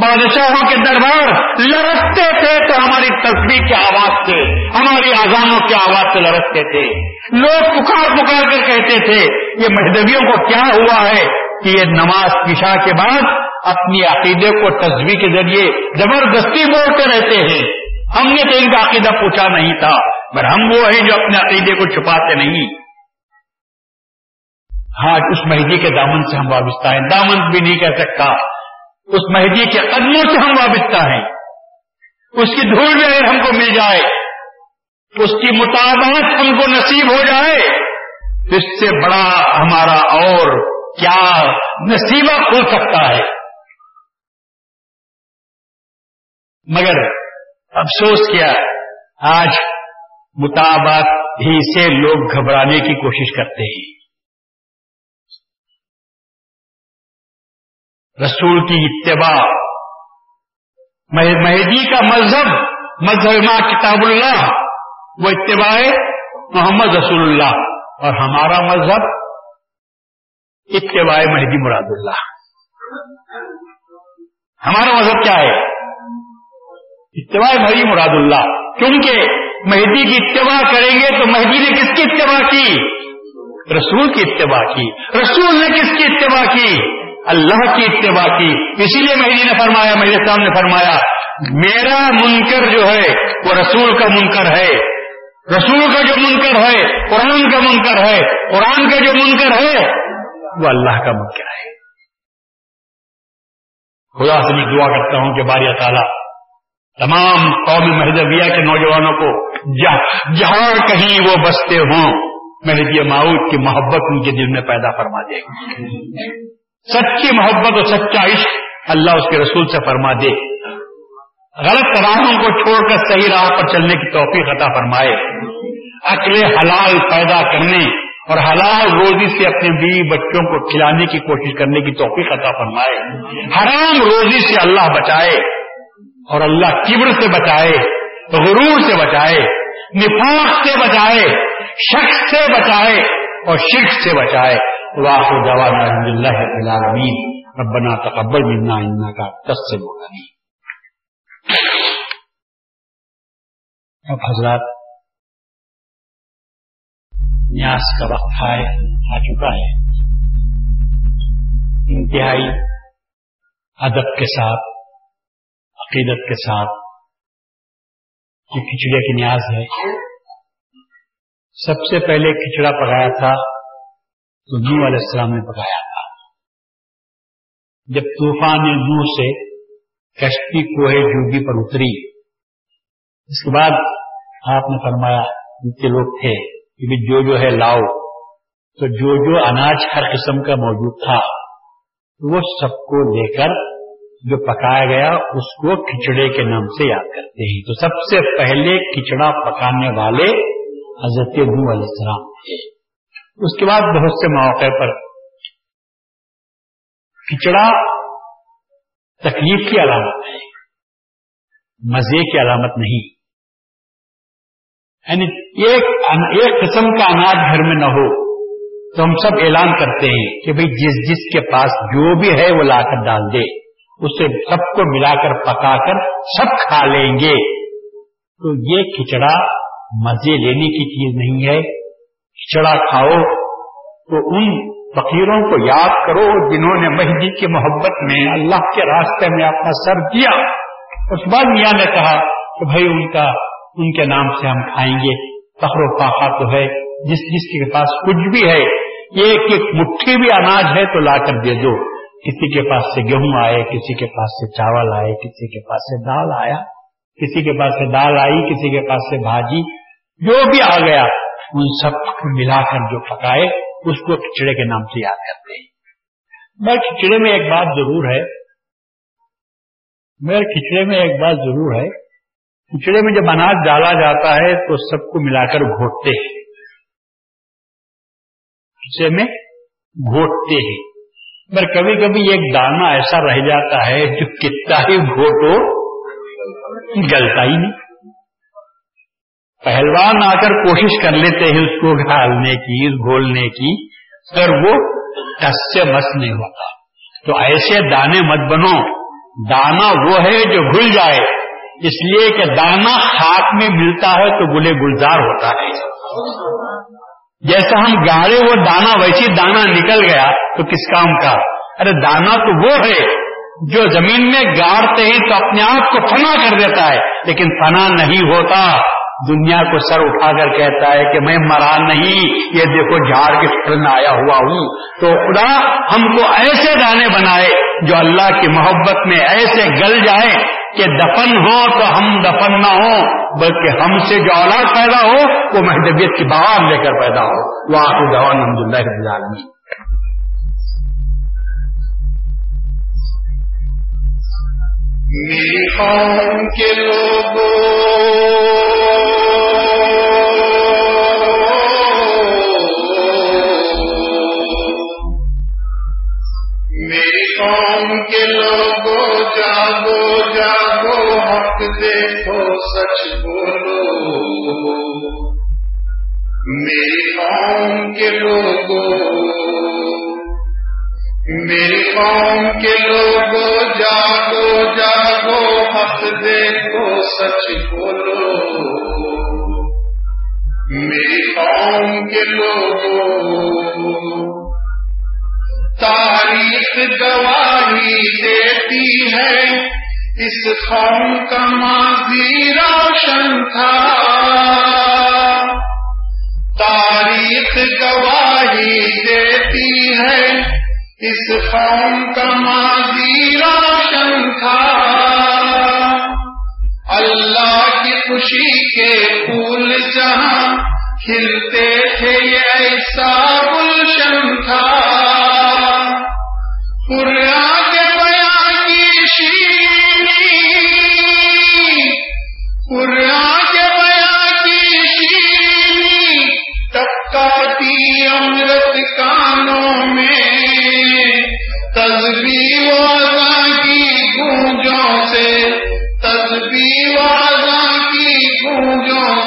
بادشاہوں کے دربار لڑکتے تھے تو ہماری تصویر کی آواز سے، ہماری آزانوں کی آواز سے لڑکتے تھے۔ لوگ پکار پکار کر کہتے تھے، یہ مہدویوں کو کیا ہوا ہے کہ یہ نماز کشا کے بعد اپنی عقیدے کو تصویر کے ذریعے زبردستی بولتے رہتے ہیں۔ ہم نے تو ان کا عقیدہ پوچھا نہیں تھا پر ہم وہ ہیں جو اپنے عقیدے کو چھپاتے نہیں۔ ہاں اس مہدی کے دامن سے ہم وابستہ ہیں۔ دامن بھی نہیں کہہ سکتا۔ اس مہدی کے قدموں سے ہم وابستہ ہیں۔ اس کی دھول میں ہم کو مل جائے، اس کی مطابقت ہم کو نصیب ہو جائے، اس سے بڑا ہمارا اور کیا نصیبہ کھل سکتا ہے۔ مگر افسوس کیا، آج مطابق ہی سے لوگ گھبرانے کی کوشش کرتے ہیں۔ رسول کی اتباع۔ مہدی کا مذہب مذہب ما کتاب اللہ، وہ اتباع محمد رسول اللہ۔ اور ہمارا مذہب اتباع مہدی مراد اللہ۔ ہمارا مذہب کیا ہے؟ اتباع مہدی مراد اللہ۔ کیونکہ مہدی کی اتباع کریں گے تو مہدی نے کس کی اتباع کی؟ رسول کی اتباع کی۔ رسول نے کس کی اتباع کی؟ اللہ کی اتباع کی۔ اسی لیے مہدی نے فرمایا میرے صاحب نے فرمایا، میرا منکر جو ہے، وہ رسول کا منکر ہے۔ رسول کا جو منکر ہے، قرآن کا منکر ہے۔ قرآن کا جو منکر ہے، وہ اللہ کا منکر ہے۔ خدا سے میں دعا کرتا ہوں کہ باری تعالیٰ، تمام قومی مہدویہ کے نوجوانوں کو جہاں کہیں وہ بستے ہوں مہدی ماؤد کی محبت ان کے دل میں پیدا فرما دے۔ گا سچی محبت اور سچا عشق اللہ اس کے رسول سے فرما دے۔ غلط راہوں کو چھوڑ کر صحیح راہ پر چلنے کی توفیق عطا فرمائے۔ عقل حلال پیدا کرنے اور حلال روزی سے اپنے بیوی بچوں کو کھلانے کی کوشش کرنے کی توفیق عطا فرمائے۔ حرام روزی سے اللہ بچائے اور اللہ کبر سے بچائے، غرور سے بچائے، نفاق سے بچائے شخص سے بچائے اور شرک سے بچائے۔ واخر دعوانا الحمد لله رب العالمين. ربنا تقبل منا انك تسمع العليم. اب حضرات نیاز کا وقت آئے، آ چکا ہے۔ انتہائی ادب کے ساتھ، عقیدت کے ساتھ یہ کھچڑے کی نیاز ہے۔ سب سے پہلے کھچڑا پکایا تھا تو نو علیہ السلام نے پکایا تھا۔ جب طوفان نور سے کشتی کوہ جوگی پر اتری، اس کے بعد آپ نے فرمایا کے لوگ تھے، کہ جو جو ہے لاؤ۔ تو جو جو اناج ہر قسم کا موجود تھا، وہ سب کو لے کر جو پکایا گیا، اس کو کھچڑے کے نام سے یاد کرتے ہیں۔ تو سب سے پہلے کھچڑا پکانے والے حضرت نو علیہ السلام تھے۔ اس کے بعد بہت سے مواقع پر کچڑا تکلیف کی علامت ہے مزے کی علامت نہیں۔ یعنی ایک ایک قسم کا اناج گھر میں نہ ہو، تو ہم سب اعلان کرتے ہیں کہ بھئی جس جس کے پاس جو بھی ہے وہ لا کر ڈال دے، اسے سب کو ملا کر پکا کر سب کھا لیں گے۔ تو یہ کھچڑا مزے لینے کی چیز نہیں ہے۔ چڑا کھاؤ، تو ان فقیروں کو یاد کرو جنہوں نے مہدی کی محبت میں اللہ کے راستے میں اپنا سر دیا۔ اس بعد میاں نے کہا کہ بھائی ان کا، ان کے نام سے ہم کھائیں گے۔ فخر و پاخا تو ہے، جس جس کے پاس کچھ بھی ہے، ایک ایک مٹھی بھی اناج ہے تو لا کر دے دو کسی کے پاس سے گیہوں آئے، کسی کے پاس سے چاول آئے، کسی کے پاس سے دال آیا، کسی کے پاس سے دال آئی، کسی کے پاس سے بھاجی، جو بھی آ گیا ان سب کو ملا کر جو پکائے، اس کو کھچڑے کے نام سے یاد کرتے ہیں۔ میں کھچڑے میں ایک بات ضرور ہے۔ میرے کھچڑے میں ایک بات ضرور ہے۔ کھچڑے میں جب اناج ڈالا جاتا ہے تو سب کو ملا کر گھوٹتے ہیں۔ کھچڑے میں گھوٹتے ہیں۔ پر کبھی کبھی ایک دانا ایسا رہ جاتا ہے جو کتنا ہی گھوٹو گلتا ہی نہیں۔ پہلوان آ کر کوشش کر لیتے ہیں اس کو ڈالنے کی گھولنے کی پر وہ ٹس سے مس نہیں ہوتا۔ تو ایسے دانے مت بنو۔ دانا وہ ہے جو گھل جائے۔ اس لیے کہ دانا ہاتھ میں ملتا ہے تو گلے گلزار ہوتا ہے۔ جیسا ہم گاڑے وہ دانا، ویسی دانا نکل گیا تو کس کام کا؟ ارے دانا تو وہ ہے جو زمین میں گاڑتے ہیں تو اپنے آپ کو فنا کر دیتا ہے، لیکن فنا نہیں ہوتا۔ دنیا کو سر اٹھا کر کہتا ہے کہ میں مرا نہیں، یہ دیکھو جھاڑ کے شکل میں آیا ہوا ہوں۔ تو خدا ہم کو ایسے دانے بنائے جو اللہ کی محبت میں ایسے گل جائے کہ دفن ہو تو ہم دفن نہ ہو بلکہ ہم سے جو اولاد پیدا ہو، وہ محدبیت کی بہار لے کر پیدا ہو۔ وہ آپ الحمد للہ میری قوم کے لوگوں میری قوم کے لوگوں جاگو جاگو، حق دیکھو، سچ بولو۔ میری قوم کے لوگوں میری قوم کے لوگ جاگو جاگو، حق دیکھو، سچ بولو۔ میری قوم کے لوگ تاریخ گواہی دیتی ہے۔ اس قوم کا ماضی روشن تھا۔ تاریخ گواہی دیتی ہے۔ اس قوم کا ماضی روشن تھا۔ اللہ کی خوشی کے پھول جہاں کھلتے تھے، یہ ایسا گلشن تھا۔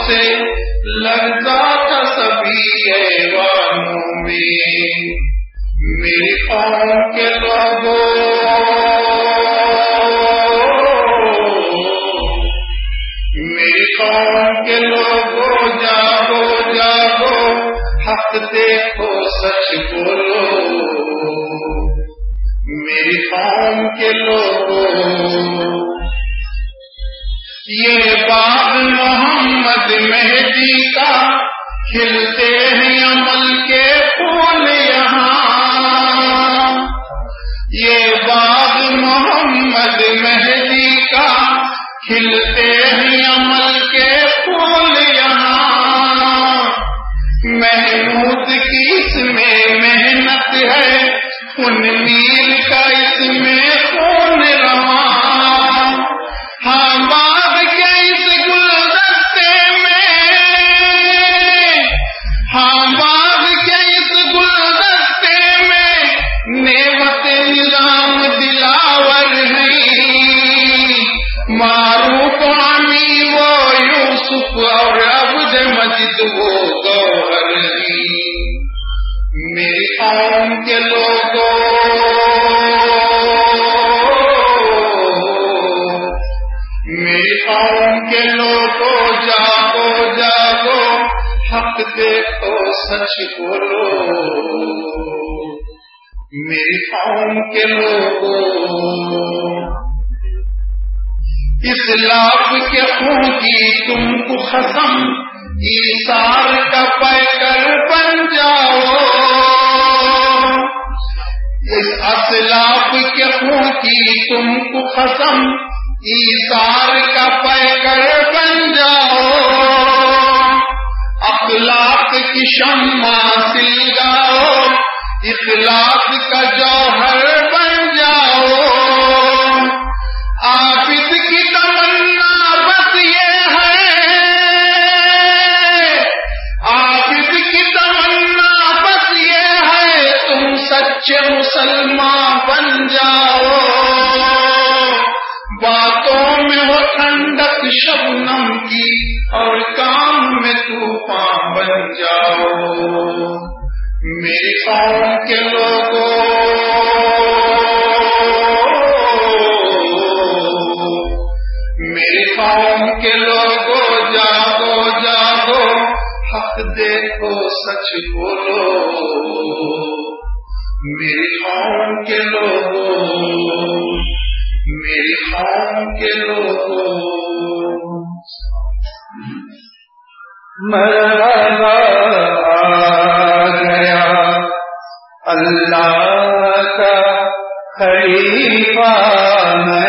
سے لگتا تھا سبھی ایوانوں میں۔ میری قوم کے لوگوں میری قوم کے لوگوں، جاگو جاگو، حق دیکھو، سچ بولو۔ میری قوم کے لوگوں یہ باغ محمد مہدی کا کھلتے ہیں عمل کے پھول یہاں۔ یہ باغ محمد مہدی کا کھلتے ہیں عمل کے پھول یہاں۔ محمود کی اس میں محنت ہے، ان میری قوم کے لوگوں۔ اس لاپ کے خون کی تم کو ختم ایسار کا پیکر بن جاؤ۔ اس اسلاف کے خون کی تم کو ختم ایسار کا پیکر بن جاؤ۔ اخلاق کی شمع سلگاؤ اخلاق کا جوہر بن جاؤ۔ عابد کی تمنا بس یہ ہے۔ عابد کی تمنا بس یہ ہے۔ تم سچے مسلمان بن جاؤ۔ باتوں میں ہو ٹھنڈک شبنم کی اور کام میں طوفان بن جاؤ۔ میری قوم کے لوگوں میری قوم کے لوگوں، جاگو جاگو، حق دیکھو، سچ بولو۔ میری قوم کے لوگوں میری قوم کے لوگوں۔ مرحبا اللہ کا خلیفہ میں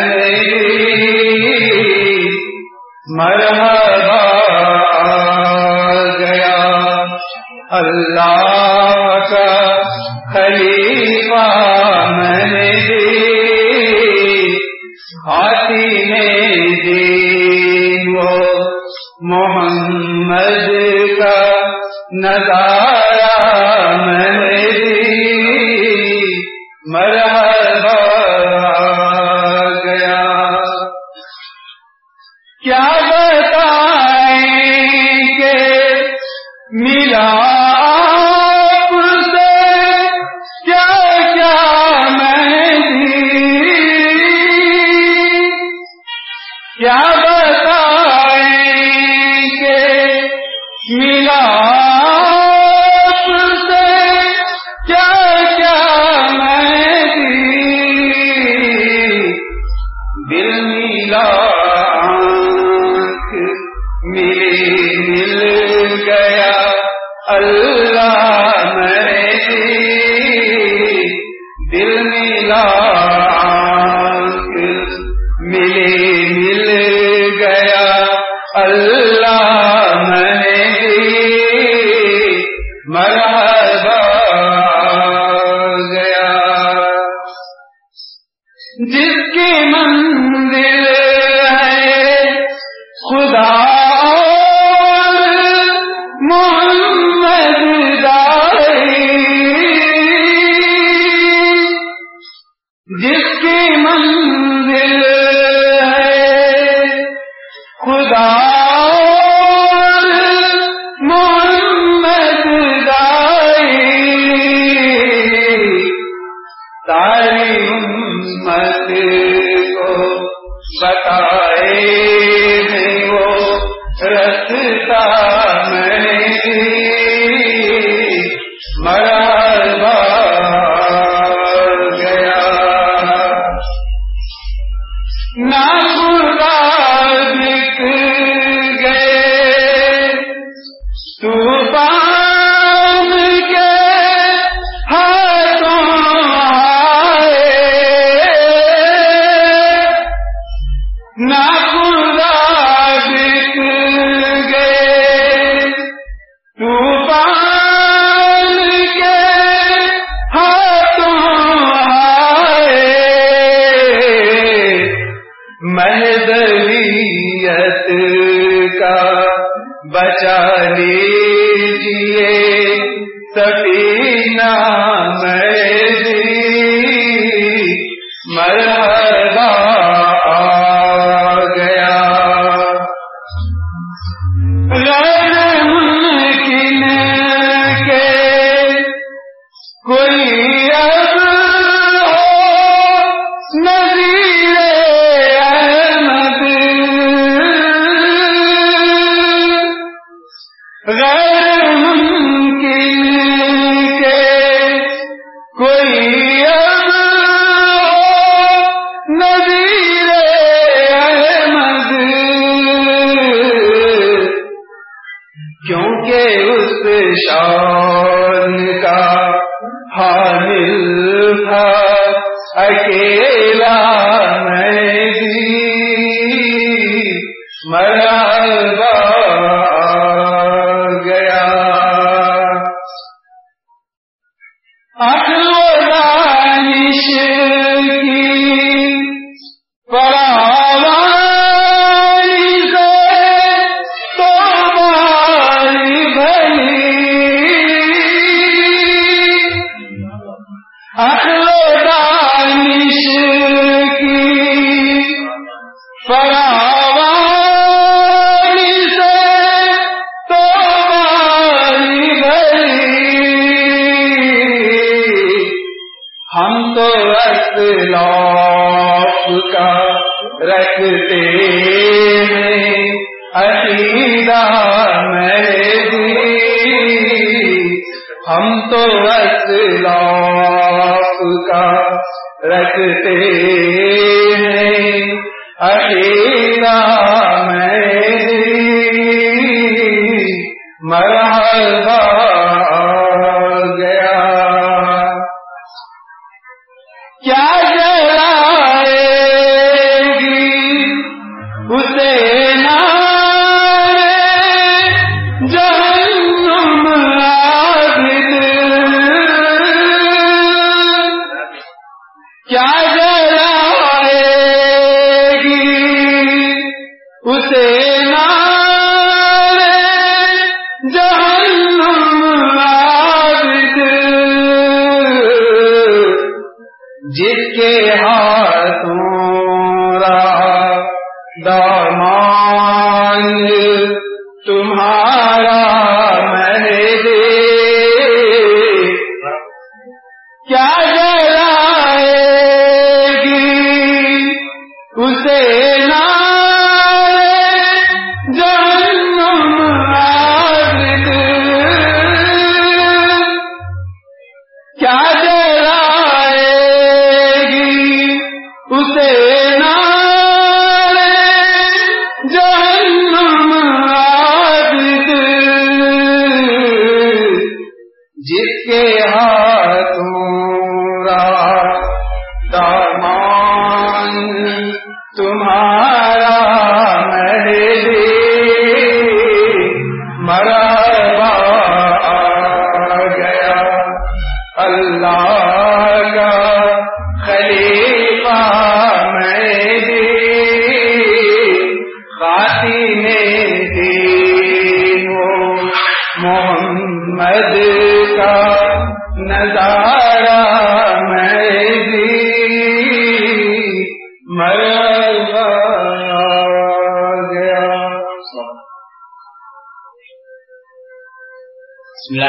مرحبا آ گیا۔ اللہ کا خلیفہ میں ہاتھی نے دی وہ محمد کا نظارہ میں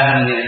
بسم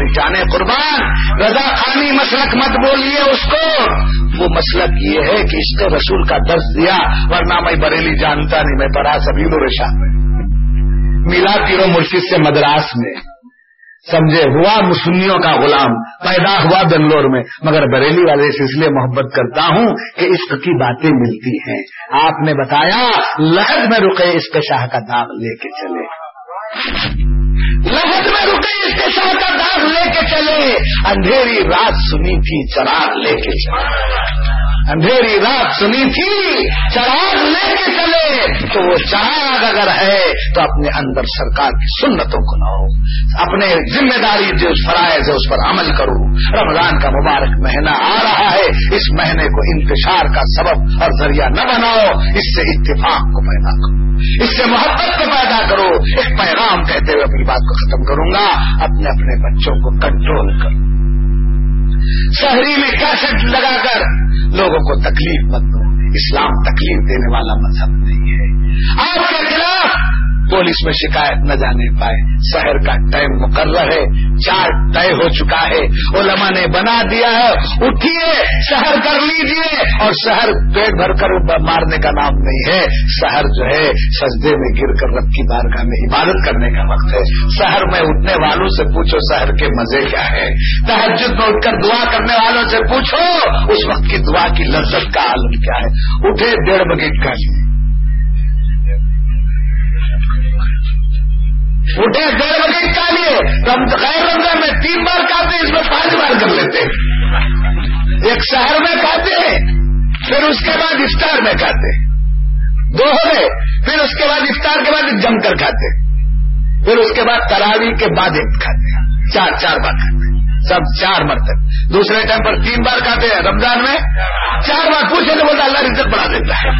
ہماری جانیں قربان، رضا خانی مسلک مت بولیے اس کو۔ وہ مسلک یہ ہے کہ اس نے رسول کا درس دیا، ورنہ میں بریلی جانتا نہیں، میں پڑھا سبھی رشا ملا تیرو مرشد سے مدراس میں۔ سمجھے، ہوا مسنیوں کا غلام، پیدا ہوا بنگلور میں۔ مگر بریلی والے سے اس لیے محبت کرتا ہوں کہ عشق کی باتیں ملتی ہیں۔ آپ نے بتایا لہد میں رکے عشق شاہ کا داغ لے کے چلے۔ لہد رکے اس کے ساتھ کا داغ لے کے چلے۔ اندھیری رات سنی تھی، چراغ لے کے چلے۔ اندھیری رات سنی تھی، چراغ لے کے چلے۔ تو وہ چراغ اگر ہے تو اپنے اندر سرکار کی سنتوں کو نہ ہو اپنے ذمہ داری جو فرائض ہے اس پر عمل کرو۔ رمضان کا مبارک مہینہ آ رہا ہے۔ اس مہینے کو انتشار کا سبب اور ذریعہ نہ بناؤ۔ اس سے اتفاق کو پیدا کرو۔ اس سے محبت کو پیدا کرو۔ ایک پیغام کہتے ہوئے اپنی بات کو ختم کروں گا۔ اپنے اپنے بچوں کو کنٹرول کرو۔ شہری میں کیسٹ لگا کر لوگوں کو تکلیف مت دو۔ اسلام تکلیف دینے والا مذہب نہیں ہے۔ آپ کے خلاف پولیس میں شکایت نہ جانے پائے۔ شہر کا ٹائم مقرر ہے، چار طے ہو چکا ہے۔ علماء نے بنا دیا ہے، اٹھیے، شہر کر لیجیے اور شہر پیٹ بھر کر مارنے کا نام نہیں ہے۔ شہر جو ہے، سجدے میں گر کر رب کی بارگاہ میں عبادت کرنے کا وقت ہے۔ شہر میں اٹھنے والوں سے پوچھو، شہر کے مزے کیا ہے تحجد میں اٹھ کر دعا کرنے والوں سے پوچھو، اس وقت کی دعا کی لذت کا عالم کیا ہے؟ اٹھے، ڈیڑھ بگیٹ کا اٹھے ڈیڑھ بجے کا لیے غیر رمضان میں تین بار کھاتے اس میں پانچ بار کر لیتے ہیں۔ ایک شہر میں کھاتے ہیں، پھر اس کے بعد افطار میں کھاتے دو ہو گئے، پھر اس کے بعد افطار کے بعد جم کر کھاتے پھر اس کے بعد تراوی کے بعد ایک کھاتے چار چار بار کھاتے ہیں۔ سب چار مرتب دوسرے ٹائم پر تین بار کھاتے ہیں، رمضان میں چار بار پوچھے تو بولتا اللہ رزت بڑھا دیتا ہے۔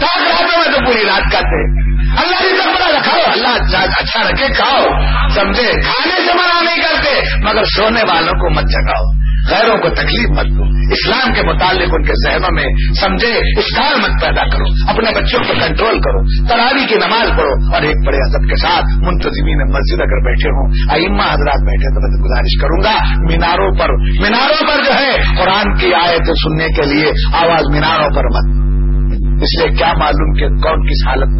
سات راتوں میں تو پوری رات کھاتے اللہ رزت بڑا رکھاؤ اللہ اچھا-, اچھا رکھے، کھاؤ۔ سمجھے؟ کھانے سے منع نہیں کرتے، مگر سونے والوں کو مت جگاؤ۔ غیروں کو تکلیف مت دو۔ اسلام کے متعلق ان کے ذہنوں میں سمجھے، اسکار مت پیدا کرو۔ اپنے بچوں کو کنٹرول کرو۔ تراوی کی نماز پڑھو۔ اور ایک بڑے ادب کے ساتھ منتظمین مسجد اگر بیٹھے ہوں، ائمہ حضرات بیٹھے تو میں گزارش کروں گا، میناروں پر میناروں پر جو ہے، قرآن کی آیت سننے کے لیے آواز میناروں پر مت۔ اس لیے کیا معلوم کہ کون کس حالت میں